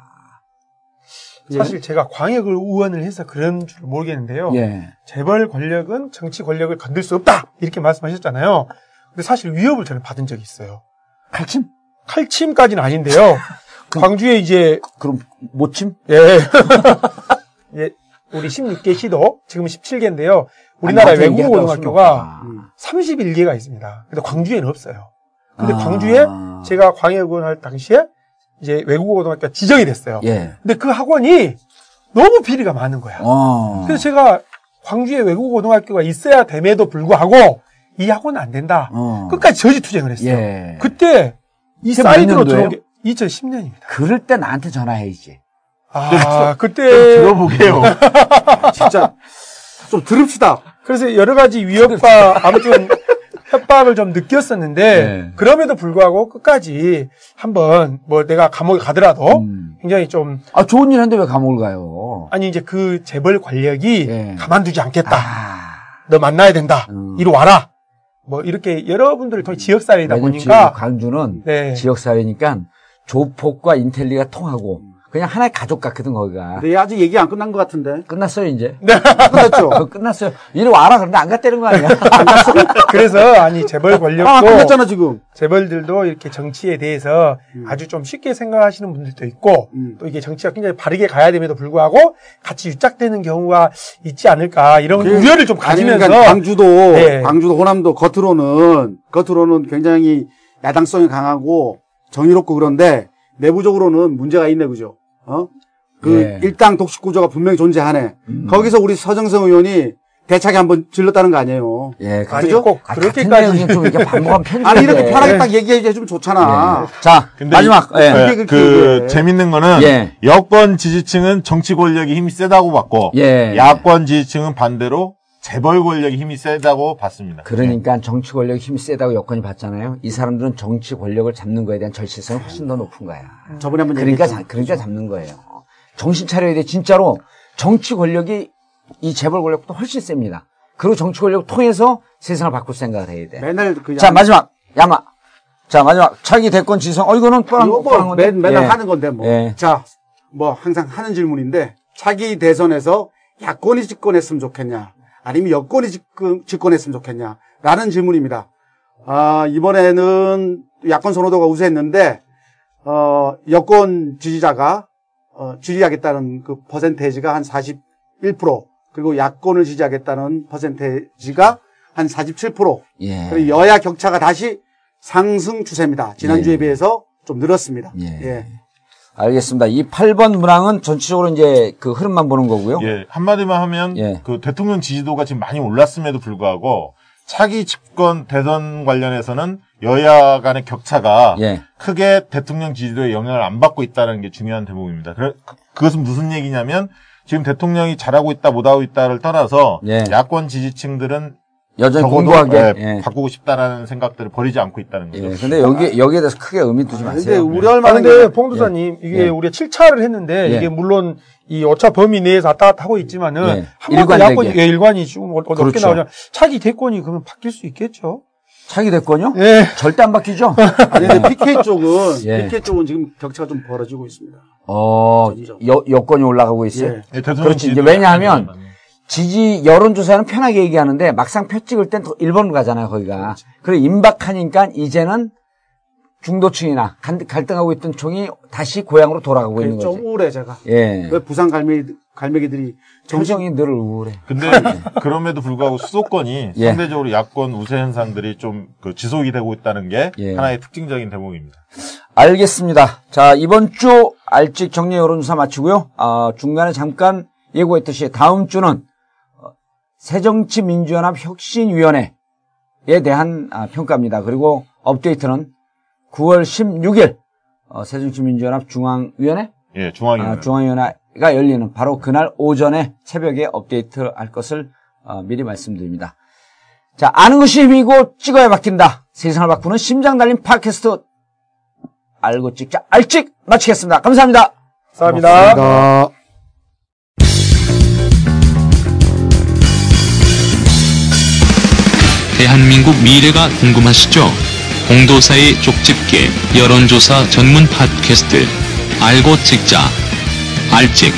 사실 제가 광역을 의원을 해서 그런 줄 모르겠는데요. 예. 재벌 권력은 정치 권력을 건들 수 없다 이렇게 말씀하셨잖아요. 근데 사실 위협을 저는 받은 적이 있어요. 칼침? 칼침까지는 아닌데요. 광주에 이제 그럼 모침? 예. 예, 우리 16개 시도 지금 17개인데요. 우리나라 외국어 고등학교가 술 먹었다. 31개가 있습니다. 근데 광주에는 없어요. 근데 아. 광주에 제가 광역원 할 당시에 이제 외국어 고등학교가 지정이 됐어요. 예. 근데 그 학원이 너무 비리가 많은 거야. 어. 그래서 제가 광주에 외국어 고등학교가 있어야 됨에도 불구하고 이 학원은 안 된다. 어. 끝까지 저지 투쟁을 했어요. 예. 그때 이 사이드로? 들어온 게 2010년입니다. 그럴 때 나한테 전화해야지. 아, 그때 들어보게요. 진짜 좀 들읍시다. 그래서 여러 가지 위협과 아무튼 협박을 좀 느꼈었는데 네. 그럼에도 불구하고 끝까지 한번 뭐 내가 감옥에 가더라도 음. 굉장히 좀 아, 좋은 일 했는데 왜 감옥을 가요? 아니 이제 그 재벌 권력이 예. 가만두지 않겠다. 아. 너 만나야 된다. 음. 이리 와라. 뭐 이렇게 여러분들을 통해 지역 사회이다 왜냐면 보니까 지금 광주는 네. 지역사회니까 조폭과 인텔리가 통하고 그냥 하나의 가족 같거든, 거기가. 근데 아직 얘기 안 끝난 것 같은데. 끝났어요, 이제. 끝났죠? 그거 끝났어요. 이리 와라. 그런데 안 갔다는 거 아니야? 그래서 아니 재벌 아, 권력도 끝났잖아, 지금. 재벌들도 이렇게 정치에 대해서 아주 좀 쉽게 생각하시는 분들도 있고 음. 또 이게 정치가 굉장히 바르게 가야 됨에도 불구하고 같이 유착되는 경우가 있지 않을까 이런 그- 우려를 좀 아니, 가지면서 그러니까 광주도, 네. 광주도 호남도 겉으로는, 겉으로는 굉장히 야당성이 강하고 정의롭고 그런데 내부적으로는 문제가 있네, 그죠? 어? 그 예. 일당 독식 구조가 분명히 존재하네. 거기서 우리 서정성 의원이 대차게 한번 질렀다는 거 아니에요. 예, 아니 그죠? 꼭 아, 그렇게까지 좀 이렇게 반복하면 편집이 아니, 이렇게 돼. 편하게 딱 얘기해 주면 좋잖아. 자, 근데 마지막. 이- 예. 네, 그게 그 그게. 재밌는 거는 예. 여권 지지층은 정치 권력이 힘이 세다고 봤고 예. 야권 지지층은 반대로 재벌 권력이 힘이 세다고 봤습니다. 그러니까 정치 권력이 힘이 세다고 여건이 봤잖아요. 이 사람들은 정치 권력을 잡는 거에 대한 절실성이 훨씬 더 높은 거야. 저번에 한번 그러니까, 얘기했죠. 자- 그러니까 잡는 거예요. 정신 차려야 돼. 진짜로 정치 권력이 이 재벌 권력보다 훨씬 셉니다. 그리고 정치 권력을 통해서 세상을 바꿀 생각을 해야 돼. 맨날 그 자, 마지막. 야마. 자, 마지막. 차기 대권 지성. 어, 이거는 뻔한 이거 뻔한 뭐 건데. 매, 맨날 예. 하는 건데 뭐. 예. 자, 뭐 항상 하는 질문인데 차기 대선에서 야권이 집권했으면 좋겠냐, 아니면 여권이 집권, 집권했으면 좋겠냐, 라는 질문입니다. 아, 이번에는 야권 선호도가 우세했는데, 어, 여권 지지자가, 어, 지지하겠다는 그 퍼센테이지가 한 41%, 그리고 야권을 지지하겠다는 퍼센테이지가 한 47%, 예. 그리고 여야 격차가 다시 상승 추세입니다. 지난주에 예. 비해서 좀 늘었습니다. 예. 예. 알겠습니다. 이 8번 문항은 전체적으로 이제 그 흐름만 보는 거고요. 예, 한마디만 하면 예. 그 대통령 지지도가 지금 많이 올랐음에도 불구하고 차기 집권 대선 관련해서는 여야 간의 격차가 예. 크게 대통령 지지도에 영향을 안 받고 있다는 게 중요한 대목입니다. 그, 그것은 무슨 얘기냐면 지금 대통령이 잘하고 있다 못하고 있다를 떠나서 예. 야권 지지층들은 여전히 공고하게. 예, 예. 바꾸고 싶다라는 생각들을 버리지 않고 있다는 거죠. 예. 근데 여기, 여기에 대해서 크게 의미 두지 근데 마세요. 우려할 아, 만한 근데 게 봉도사님 이게 예. 우리가 7차를 했는데 예. 이게 물론 이 오차 범위 내에서 왔다 갔다 하고 있지만은 예. 한 번도. 야권이 예, 일관이 지금 어- 어떻게 그렇죠. 나오냐 차기 대권이 그러면 바뀔 수 있겠죠. 차기 대권요? 예. 절대 안 바뀌죠? 아니 근데 PK 쪽은 예. PK 쪽은 지금 격차가 좀 벌어지고 있습니다. 어, 여, 여권이 올라가고 있어요. 예. 예, 그렇지. 이제 왜냐하면 지지 여론조사는 편하게 얘기하는데 막상 표 찍을 땐더 1번으로 가잖아요, 거기가. 그래 임박하니까 이제는 중도층이나 간- 갈등하고 있던 총이 다시 고향으로 돌아가고 있는 좀 거지. 우울해 제가. 예. 왜 부산 갈매기 갈매기들이 정신 표정이 늘 우울해. 근데 그럼에도 불구하고 수도권이 예. 상대적으로 야권 우세 현상들이 좀 그 지속이 되고 있다는 게 예. 하나의 특징적인 대목입니다. 알겠습니다. 자, 이번 주 알직 정례 여론조사 마치고요. 아, 중간에 잠깐 예고했듯이 다음 주는 어, 새정치민주연합 혁신위원회에 대한 아, 평가입니다. 그리고 업데이트는 9월 16일 어, 새정치민주연합 중앙위원회 예, 중앙위 아, 중앙위원회가 열리는 바로 그날 오전에 새벽에 업데이트 할 것을 어, 미리 말씀드립니다. 자, 아는 것이 힘이고 찍어야 바뀐다. 세상을 바꾸는 심장 달린 팟캐스트 알고 찍자 알찍 마치겠습니다. 감사합니다. 감사합니다. 가 대한민국 미래가 궁금하시죠? 공도사의 쪽집게 여론조사 전문 팟캐스트 알고 찍자 알찍